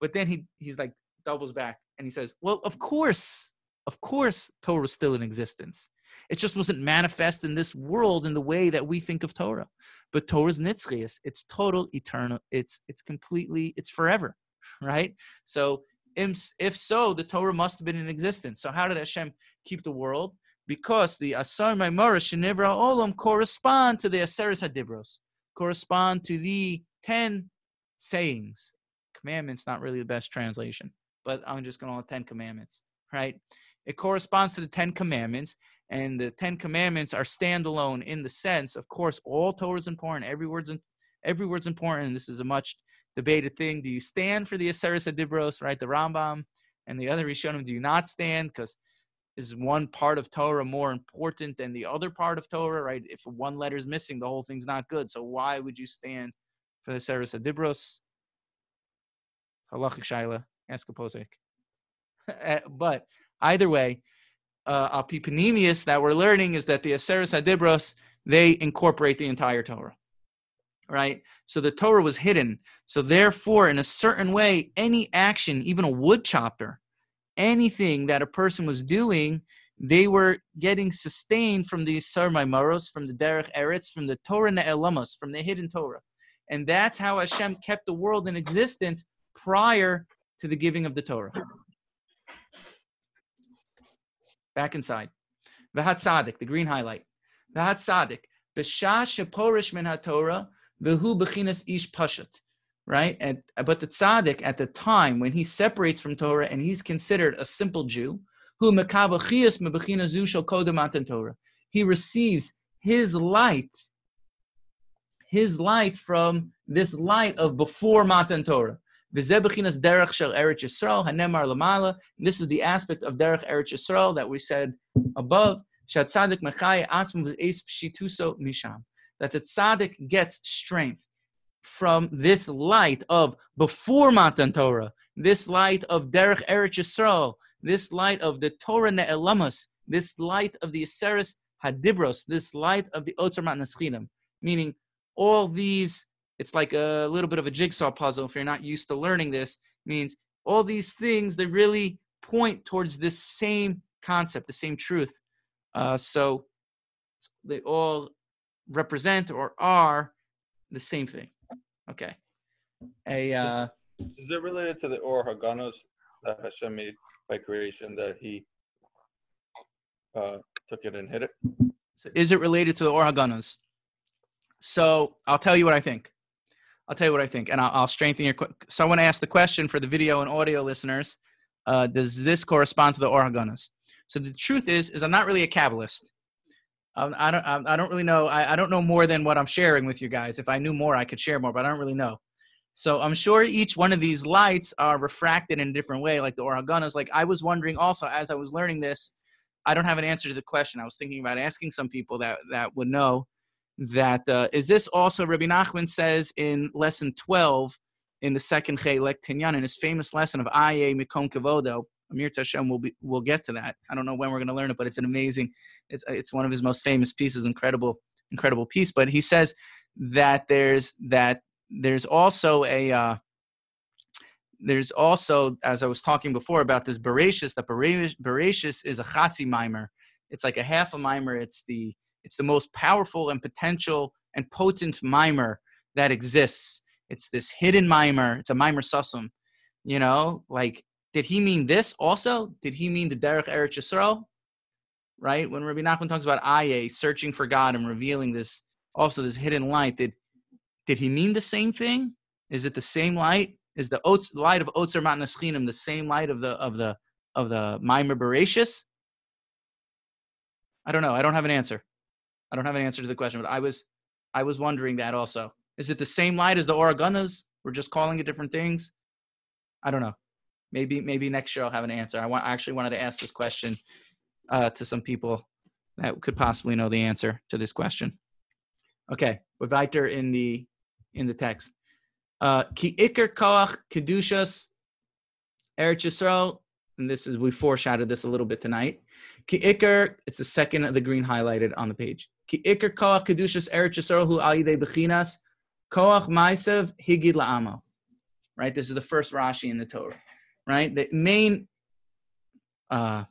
S1: But then he, he's like, doubles back and he says, well, of course, of course, Torah was still in existence. It just wasn't manifest in this world in the way that we think of Torah. But Torah's nitzchias, it's total, eternal. It's it's completely, it's forever, right? So if so, the Torah must have been in existence. So how did Hashem keep the world? Because the Asar Maimara Shenivra Olam correspond to the Aseres Hadibros, correspond to the 10 sayings. Commandments, not really the best translation, but I'm just going to 10 commandments, right? It corresponds to the 10 commandments, and the 10 commandments are standalone in the sense, of course, all Torah is important, every word's, in, every word's important, and this is a much debated thing. Do you stand for the Aseres Hadibros, right? The Rambam and the other Rishonim, do you not stand? Because is one part of Torah more important than the other part of Torah, right? If one letter is missing, the whole thing's not good. So why would you stand for the Seres Adibros? Halachic Shaila, ask a posik. Eh, but either way, uh, Apipanemius that we're learning is that the Aseres Adibros, they incorporate the entire Torah. Right? So the Torah was hidden. So therefore, in a certain way, any action, even a wood chopper, anything that a person was doing, they were getting sustained from the Sar Maimaros, from the Derech Eretz, from the Torah Ne'elamos, from the hidden Torah. And that's how Hashem kept the world in existence prior to the giving of the Torah. Back inside. Vahat Sadik, the green highlight. Vahat Sadik. B'shah sheporish min ha-Torah, v'hu b'chinas ish pashat right? And uh, but the tzaddik at the time when he separates from Torah and he's considered a simple Jew, who Torah, he receives his light, his light from this light of before Matan Torah. This is the aspect of Derech Eretz Yisrael that we said above. That the tzaddik gets strength from this light of before Matan Torah, this light of Derech Eretz Yisrael, this light of the Torah Ne'elamus, this light of the Aseres Hadibros, this light of the Otzar Matnas Chinam, meaning all these, it's like a little bit of a jigsaw puzzle if you're not used to learning this, means all these things, they really point towards this same concept, the same truth. Uh, so they all represent or are the same thing. Okay. A uh,
S3: Is it related to the Or HaGanuz that Hashem made by creation that he uh, took it and hit it?
S1: So is it related to the Or? So I'll tell you what I think. I'll tell you what I think, and I'll, I'll strengthen your. que- So I want to ask the question for the video and audio listeners: uh, Does this correspond to the Or? So the truth is, is I'm not really a Kabbalist. Um, I don't. I I don't really know. I, I don't know more than what I'm sharing with you guys. If I knew more, I could share more, but I don't really know. So I'm sure each one of these lights are refracted in a different way, like the Or Like I was wondering also as I was learning this, I don't have an answer to the question. I was thinking about asking some people that that would know that uh, is this also Rabbi Nachman says in lesson 12 in the second Chelek Tinyan in his famous lesson of Aye Mikom Kavodo. Amir Tashem will be will get to that. I don't know when we're going to learn it, but it's an amazing. It's it's one of his most famous pieces. Incredible, incredible piece. But he says that there's that there's also a uh, there's also as I was talking before about this Bereshis. That Bereshis is a Chatzi mimer. It's like a half a mimer. It's the it's the most powerful and potential and potent mimer that exists. It's this hidden mimer. It's a mimer susum. You know, like did he mean this also? Did he mean the Derech Eretz Yisrael? Right? When Rabbi Nachman talks about Aye, searching for God and revealing this, also this hidden light, did did he mean the same thing? Is it the same light? Is the oats, light of Otzer Matnas Chinam the same light of the of the of the Mimer Bereshis? I don't know. I don't have an answer. I don't have an answer to the question, but I was I was wondering that also. Is it the same light as the Or HaGanuz? We're just calling it different things. I don't know. Maybe maybe next year I'll have an answer. I want I actually wanted to ask this question uh, to some people that could possibly know the answer to this question. Okay, we're weiter in the in the text. Uh, Ki ikar koach kedushas Eretz Yisrael, and this is we foreshadowed this a little bit tonight. Ki ikar, it's the second of the green highlighted on the page. Ki ikar koach kedushas Eretz Yisrael hu al bechinas koach maisev higid la'amo. Right, this is the first Rashi in the Torah. Right, the main uh,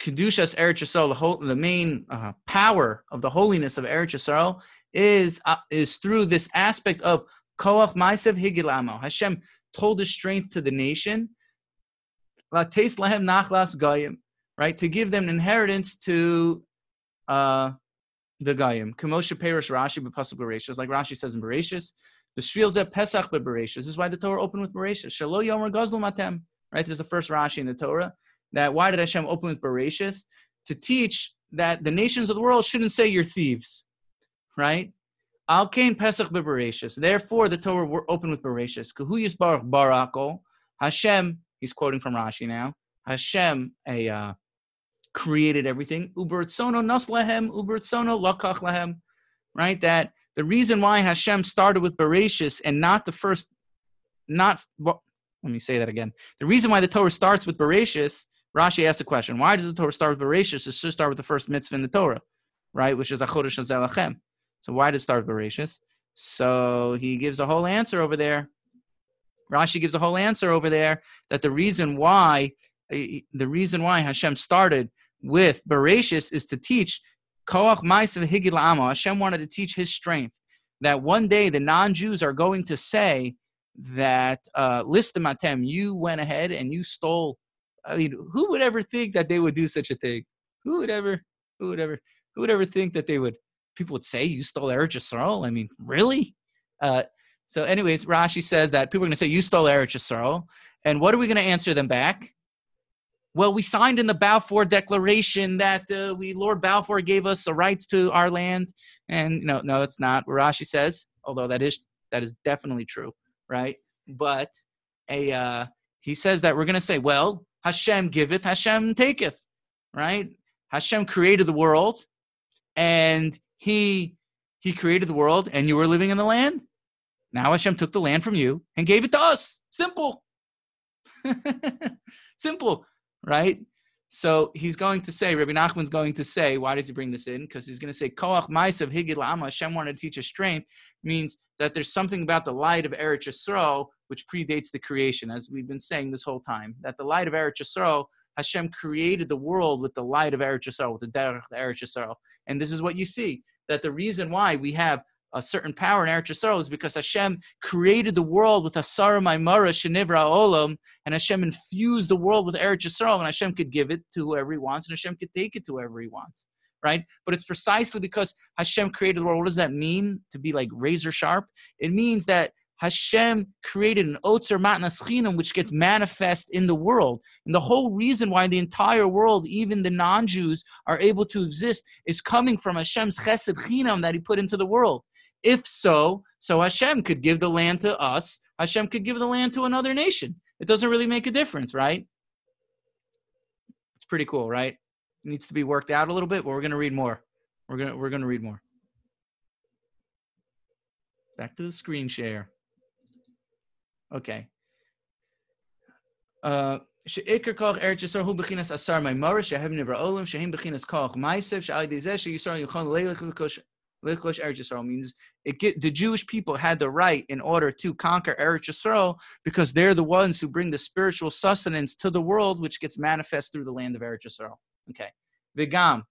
S1: kedushas Eretz Yisrael, the whole, the main uh, power of the holiness of Eretz Yisrael is uh, is through this aspect of koach maisev higid la'amo. Hashem told his strength to the nation. Lahem nachlas right? To give them inheritance to uh, the gayim. Kamosha perish Rashi but b'pasuk Bereshis, like Rashi says in Bereshis. The shvil zeh pesach b'Bereshis. This is why the Torah opened with Bereshis. Shalo yomer gazlu matem, right? There's the first Rashi in the Torah. That why did Hashem open with Bereshis? To teach that the nations of the world shouldn't say you're thieves, right? Al kain pesach b'Bereshis. Therefore, the Torah were open with Bereshis. Kahu yisbarach barako. Hashem, he's quoting from Rashi now. Hashem, a uh, created everything. Ubertsono nas lehem, ubertsono lakach lehem. Right? That the reason why Hashem started with Bereshis and not the first, not, well, let me say that again. The reason why the Torah starts with Bereshis, Rashi asks the question, why does the Torah start with Bereshis? It should start with the first mitzvah in the Torah, right? Which is Achodesh Zelachem. So why did it start with Bereshis? So he gives a whole answer over there. Rashi gives a whole answer over there that the reason why eh, the reason why Hashem started with Bereshis is to teach Koach Ma'asav Higid La'amo. Hashem wanted to teach His strength that one day the non-Jews are going to say that uh, Listamatem, you went ahead and you stole. I mean, who would ever think that they would do such a thing? Who would ever? Who would ever? Who would ever think that they would? People would say you stole Eretz Yisrael. I mean, really? Uh, so, anyways, Rashi says that people are going to say you stole Eretz Yisrael, and what are we going to answer them back? Well, we signed in the Balfour Declaration that uh, we Lord Balfour gave us the rights to our land, and no, no, it's not. What Rashi says, although that is that is definitely true, right? But a uh, he says that we're going to say, well, Hashem giveth, Hashem taketh, right? Hashem created the world, and he he created the world, and you were living in the land. Now Hashem took the land from you and gave it to us. Simple. Simple, right? So he's going to say, Rabbi Nachman's going to say, why does he bring this in? Because he's going to say, Koach Maisav Higid La'ama, Hashem wanted to teach us strength, means that there's something about the light of Eretz Yisrael which predates the creation, as we've been saying this whole time. That the light of Eretz Yisrael Hashem created the world with the light of Eretz Yisrael, with the derech of Eretz Yisrael. And this is what you see that the reason why we have a certain power in Eretz Yisrael is because Hashem created the world with Asara Maimara Shenivra Olam, and Hashem infused the world with Eretz Yisrael, and Hashem could give it to whoever He wants, and Hashem could take it to whoever He wants, right? But it's precisely because Hashem created the world. What does that mean? To be like razor sharp? It means that Hashem created an Otzer Matnas Chinam, which gets manifest in the world. And the whole reason why the entire world, even the non Jews, are able to exist is coming from Hashem's Chesed Chinam that He put into the world. If so, so Hashem could give the land to us, Hashem could give the land to another nation. It doesn't really make a difference, right? It's pretty cool, right? It needs to be worked out a little bit, but we're going to read more. We're going to we're going to read more. Back to the screen share. Okay. Uh, Lichlosh Eretz Yisrael means it get, the Jewish people had the right in order to conquer Eretz Yisrael because they're the ones who bring the spiritual sustenance to the world, which gets manifest through the land of Eretz Yisrael. Okay, Vigam.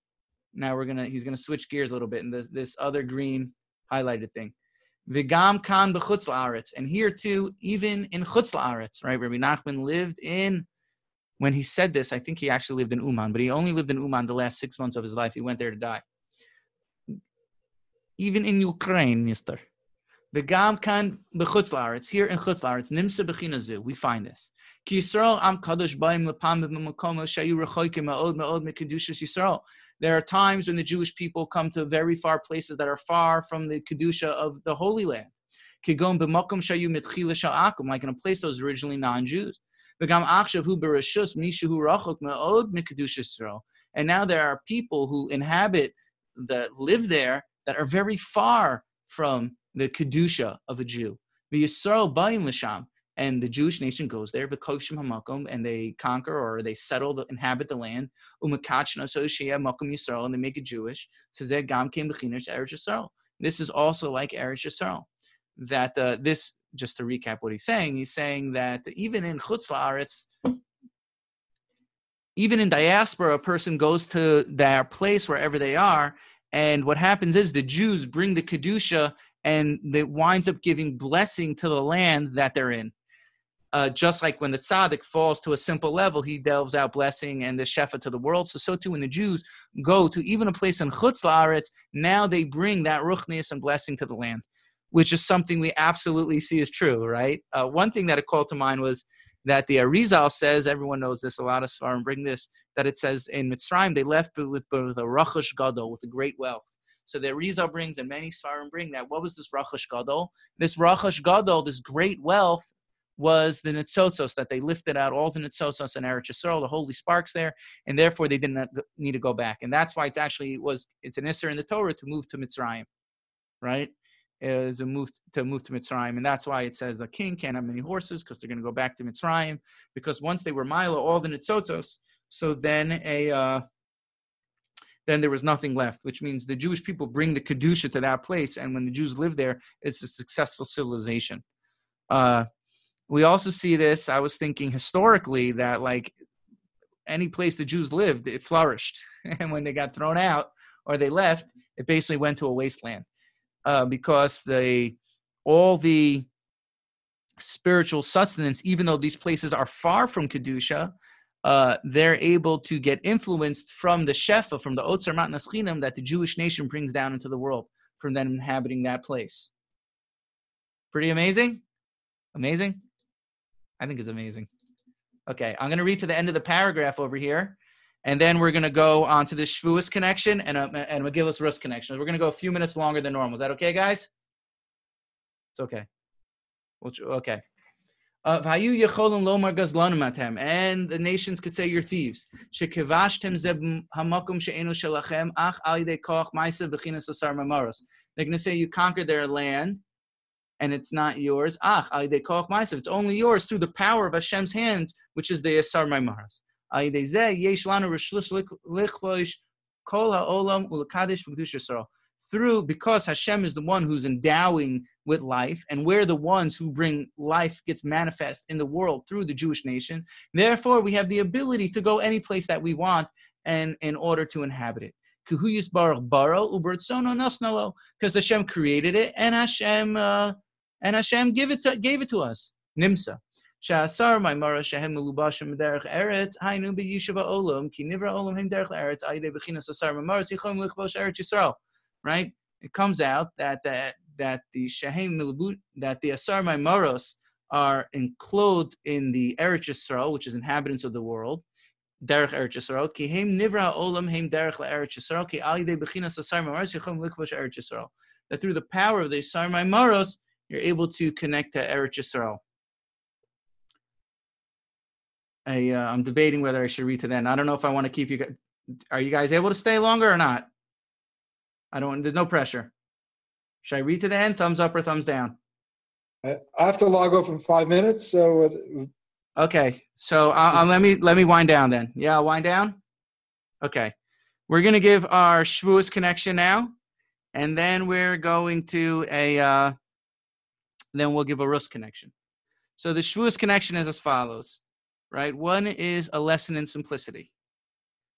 S1: Now we're gonna he's gonna switch gears a little bit in this this other green highlighted thing. Vigam kan b'chutz la'aretz, and here too, even in chutz la'aretz, right? Rabbi Nachman lived in. When he said this, I think he actually lived in Uman, but he only lived in Uman the last six months of his life. He went there to die even in Ukraine, Mister. Begam kan bechutz laaretz here in chutz laaretz nimsa bechinazu. We find this. Ki Yisrael am kadosh ba'im lepam b'makom shayu rechoikim ma'od ma'od mekedushas Yisrael. There are times when the Jewish people come to very far places that are far from the kedusha of the Holy Land. Kigon b'makom shayu mitchila sha'akum, like in a place that was originally non-Jews. Begam achshav hu bereshus mishu rachok ma'od mekedushas Yisrael. And now there are people who inhabit that live there that are very far from the kedusha of a Jew. The Yisrael ba'im l'sham, and the Jewish nation goes there, v'kovshim hamakom, and they conquer or they settle, the, inhabit the land. Umakachna so makom Yisrael, and they make it Jewish. Says gam came b'chinish Eretz Yisrael. This is also like Eretz Yisrael. That uh, this, just to recap what he's saying, he's saying that even in Chutz La'aretz, even in diaspora, a person goes to their place wherever they are, and what happens is the Jews bring the Kedusha and it winds up giving blessing to the land that they're in. Uh, just like when the tzaddik falls to a simple level, he delves out blessing and the shefa to the world. So, so too when the Jews go to even a place in Chutz La'aretz, now they bring that ruchnius and blessing to the land, which is something we absolutely see is true, right? Uh, one thing that it called to mind was that the Arizal says, everyone knows this, a lot of Svarim bring this, that it says in Mitzrayim they left with, with a Rachash Gadol, with a great wealth. So the Arizal brings, and many Svarim bring that. What was this Rachash Gadol? This Rachash Gadol, this great wealth, was the Nitzotzos, that they lifted out all the Nitzotzos in Eretz Yisrael, the holy sparks there, and therefore they didn't uh, need to go back. And that's why it's actually, it was it's an Isser in the Torah to move to Mitzrayim, right? Is a move to move to Mitzrayim, and that's why it says the king can't have many horses because they're going to go back to Mitzrayim. Because once they were Milo, all the Nitzotos, so then a uh, then there was nothing left, which means the Jewish people bring the kedusha to that place, and when the Jews live there, it's a successful civilization. Uh, we also see this. I was thinking historically that like any place the Jews lived, it flourished, and when they got thrown out or they left, it basically went to a wasteland uh, because they all the spiritual sustenance, even though these places are far from kedusha, uh, they're able to get influenced from the shefa, from the Otzer Matnas Chinam that the Jewish nation brings down into the world from them inhabiting that place. Pretty amazing? Amazing? I think it's amazing. Okay, I'm going to read to the end of the paragraph over here and then we're going to go on to the Shavuos connection and a, and Megillus Rus connection. We're going to go a few minutes longer than normal. Is that okay, guys? It's okay. Okay. Uh, and the nations could say you're thieves. They're going to say you conquered their land and it's not yours. It's only yours through the power of Hashem's hands, which is the Asar Maimaras. Through because Hashem is the one who's endowing with life, and we're the ones who bring life gets manifest in the world through the Jewish nation. Therefore, we have the ability to go any place that we want and in order to inhabit it. Because Hashem created it and Hashem uh, and Hashem gave it to, gave it to us. Nimsa. Sha'asar mara shehem melubashim derech eretz hainu b'yishuva olam ki nivra olam hem derech eretz ayde b'chinas asar ma'mara tichom lichbosh eretz Yisrael. Right? It comes out that that that the shehem milubu that the asar maros are enclosed in the Eretz Yisrael, which is inhabitants of the world. Derech Eretz Yisrael. Ki hem nivra olam hem derech Eretz Yisrael. Ki ayde b'chinas asar ma'maros yichom lichbosh Eretz Yisrael. That through the power of the asar maros, you're able to connect to Eretz Yisrael. I, uh, I'm debating whether I should read to then. I don't know if I want to keep you. guys. Are you guys able to stay longer or not? I don't. Want there's no pressure. Should I read to the end? Thumbs up or thumbs down?
S2: I I have to log off in five minutes, so it-
S1: Okay, so uh, uh, let me let me wind down then. Yeah, I'll wind down. Okay, we're gonna give our Shavuos connection now, and then we're going to a uh, then we'll give a Rus connection. So the Shavuos connection is as follows, right? One is a lesson in simplicity,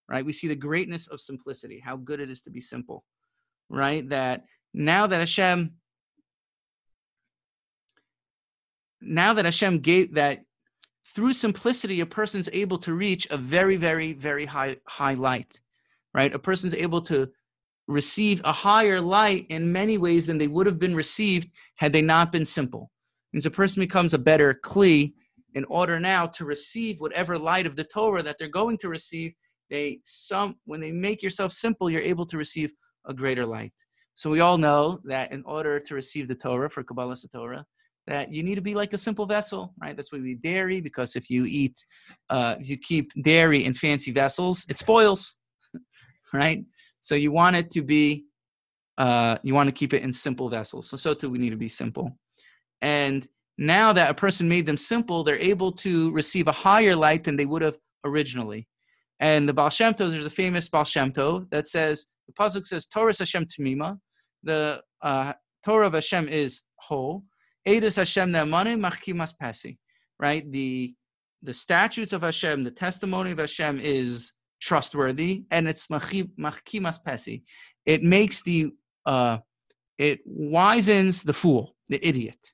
S1: right? We see the greatness of simplicity, how good it is to be simple, right? That now that Hashem, now that Hashem gave that through simplicity, a person's able to reach a very, very, very high high light, right? A person's able to receive a higher light in many ways than they would have been received had they not been simple. Means a person becomes a better kli in order now to receive whatever light of the Torah that they're going to receive. They some when they make yourself simple, you're able to receive a greater light. So we all know that in order to receive the Torah for Kabbalah Torah, that you need to be like a simple vessel, right? That's why we eat dairy because if you eat, uh, if you keep dairy in fancy vessels, it spoils, right? So you want it to be, uh, you want to keep it in simple vessels. So so too we need to be simple, and now that a person made them simple, they're able to receive a higher light than they would have originally. And the Baal Shem Tov, there's a famous Baal Shem Tov that says, the Pasuk says, Torah Hashem Tamima, the uh, Torah of Hashem is whole. Edus Hashem Ne'amane Machkimas Pesi, right? The the statutes of Hashem, the testimony of Hashem is trustworthy, and it's Machkimas Pesi. It makes the uh, it wisens the fool, the idiot,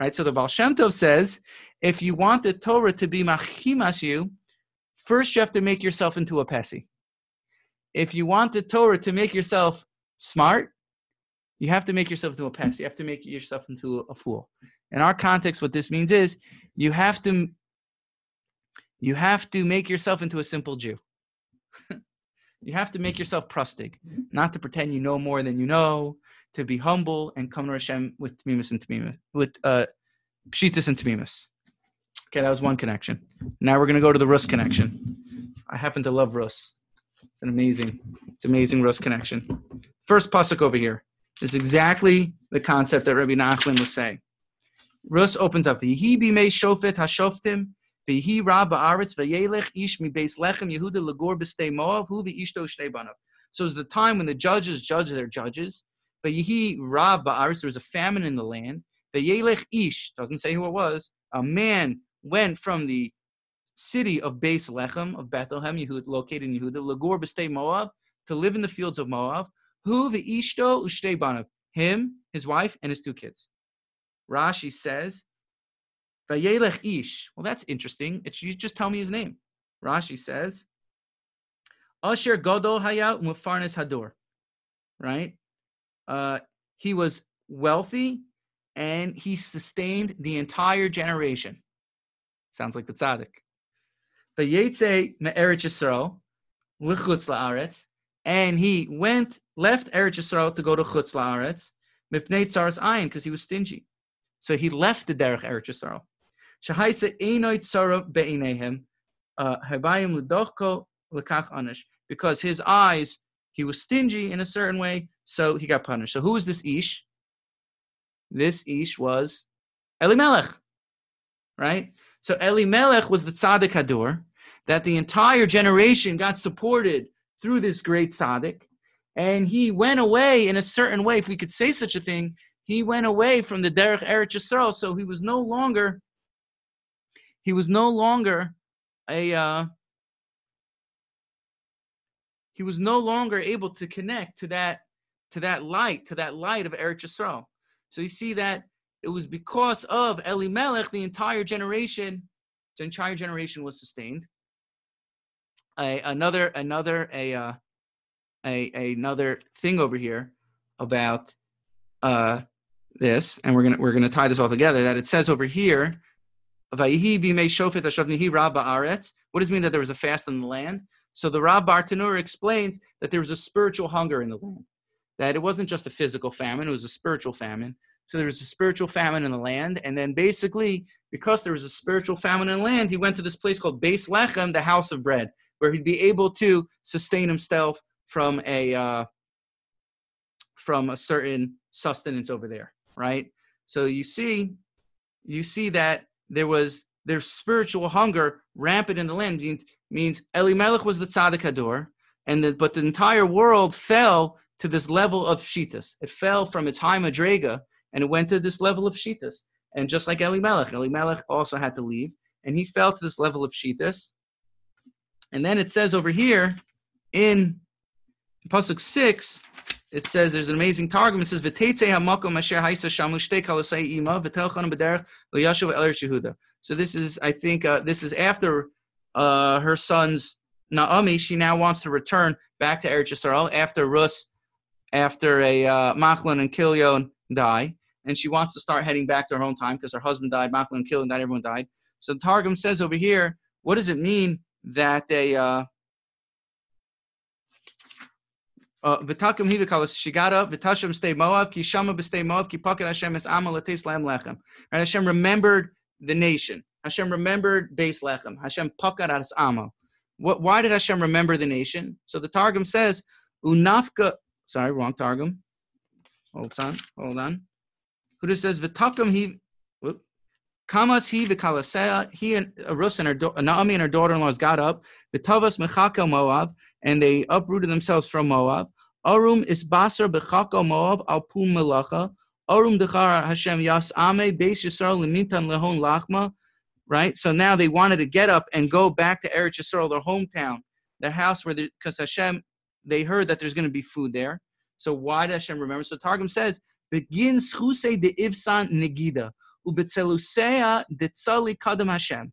S1: right? So the Baal Shem Tov says, if you want the Torah to be Machkimas you, first you have to make yourself into a Pesi. If you want the Torah to make yourself smart, you have to make yourself into a pest. You have to make yourself into a fool. In our context, what this means is you have to you have to make yourself into a simple Jew. you have to make yourself prustig, not to pretend you know more than you know, to be humble and come to Hashem with tmimus and tmimus, with uh, pshitas and tmimus. Okay, that was one connection. Now we're gonna go to the Rus connection. I happen to love Rus. It's an amazing, it's amazing Rus connection. First pasuk over here is exactly the concept that Rabbi Nachman was saying. Rus opens up, V'hi bimei shofet hashoftim, v'hi ra ba'aretz v'yelech ish mi beis lechem Yehuda legor b'stei moav, hu v'ishto shnei banav. So it's the time when the judges judge their judges. V'yihi ra ba'aretz, there was a famine in the land. V'yelech ish, doesn't say who it was, a man went from the city of Beis Lechem, of Bethlehem, Yehud, located in Yehuda, Lagor b'stei Moab, to live in the fields of Moab, who the ishto ushtei banav, him, his wife, and his two kids. Rashi says, Vayelech ish. Well, that's interesting. It's, you just tell me his name. Rashi says, Asher Godol Hayat Mufarnes Hador. Right? Uh, he was wealthy and he sustained the entire generation. Sounds like the tzaddik. Vayetze me'eretz Yisrael, lichutz la'aretz, and he went, left Eretz Yisrael to go to Chutz La'aretz, mipnei tzaras ayin, because he was stingy. So he left the derech Eretz Yisrael. Shahaisa einoi tzara be'inehem, habayim l'dochko l'kach anish, because his eyes, he was stingy in a certain way, so he got punished. So who is this Ish? This Ish was Elimelech, right? So Elimelech was the tzaddik hadur, that the entire generation got supported through this great tzaddik, and he went away in a certain way, if we could say such a thing, he went away from the Derech Eretz Yisrael, so he was no longer he was no longer a uh, he was no longer able to connect to that to that light to that light of Eretz Yisrael. So you see that it was because of Elimelech the entire generation, the entire generation was sustained. A, another another a, uh, a another thing over here about uh, this, and we're gonna we're gonna tie this all together. That it says over here, what does it mean that there was a fast in the land? So the Rav Bartenura explains that there was a spiritual hunger in the land. That it wasn't just a physical famine; it was a spiritual famine. So there was a spiritual famine in the land, and then basically, because there was a spiritual famine in the land, he went to this place called Beis Lechem, the house of bread, where he'd be able to sustain himself from a uh, from a certain sustenance over there, right? So you see, you see that there was there's spiritual hunger rampant in the land means, Elimelech was the tzaddik hador, and the, but the entire world fell to this level of shitas. It fell from its high madrega and it went to this level of shitas. And just like Elimelech, Elimelech also had to leave, and he fell to this level of shitas. And then it says over here in pasuk six, it says there's an amazing targum. It says v'teitze hamakom asher haisa shamu shtei kalasei ima. So this is, I think, uh, this is after uh, her son's Naomi. She now wants to return back to Eretz Yisrael after Rus, after a uh, Machlon and Kilion die, and she wants to start heading back to her hometown because her husband died, Machlon and Kilion died, everyone died. So the Targum says over here, what does it mean that they uh, uh, V'takim hivikalas shigara v'tashem stay Moab ki shama b'stay Moab ki paket Hashem es amal lechem. Right, Hashem remembered the nation. Hashem remembered Beis Lechem. Hashem pakat as amal. What? Why did Hashem remember the nation? So the Targum says unafka. Sorry, wrong Targum. Hold on, hold on. Who says v'takim he. whoop, Kamas he v'kalasea, he and Rus and her, Naomi and her daughter-in-laws got up, v'tavas mechakel Moav, and they uprooted themselves from Moav. Arum is basar b'chakel Moav al pum melacha. Arum dechara Hashem yas ame beis Yisrael lemintan lehon lachma. Right? So now they wanted to get up and go back to Eretz Yisrael, their hometown, their house where, because Hashem, they heard that there's going to be food there. So why did Hashem remember? So Targum says, begin schuse de ivsan negida ubetzelusea detzali kadam Hashem.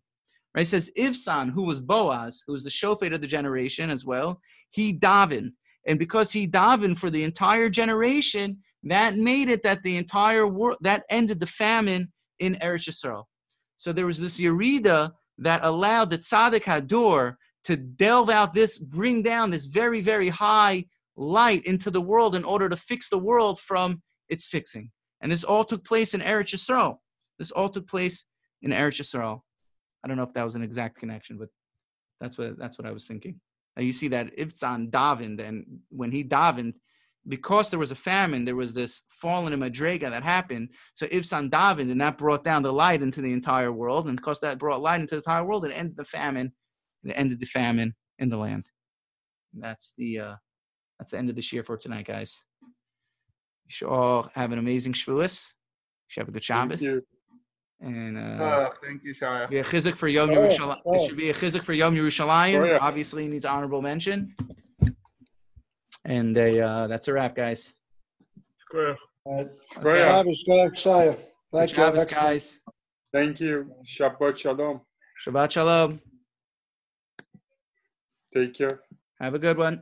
S1: Right? It says Ivsan, who was Boaz, who was the shofet of the generation as well, he davened. And because he davened for the entire generation, that made it that the entire world, that ended the famine in Eretz Yisrael. So there was this Yerida that allowed the Tzaddik Hador to delve out this, bring down this very, very high light into the world in order to fix the world from its fixing. And this all took place in Eretz Yisrael. This all took place in Eretz Yisrael. I don't know if that was an exact connection, but that's what that's what I was thinking. Now you see that Ivtzan davened, and when he davened, because there was a famine, there was this fallen in Madrega that happened. So Ivsan davened, and that brought down the light into the entire world. And because that brought light into the entire world, it ended the famine. It ended the famine in the land. And that's the uh, that's the end of the year for tonight, guys. You should all have an amazing Shavuos. You should have a good Shabbos. And uh,
S3: Oh, thank you, Shaya.
S1: be a chizik for Yom
S2: Oh,
S1: Yerushalayim.
S2: oh.
S1: It should be a chizik for Yom Yerushalayim.
S3: Oh, yeah.
S1: Obviously, needs honorable mention. And they, uh, that's a wrap, guys.
S3: Square.
S2: All right.
S3: Square.
S2: Shabbos, good Shia.
S1: Good
S2: Thank you.
S1: Shabbos, guys.
S4: Thank you. Shabbat Shalom.
S1: Shabbat shalom.
S4: Take care.
S1: Have a good one.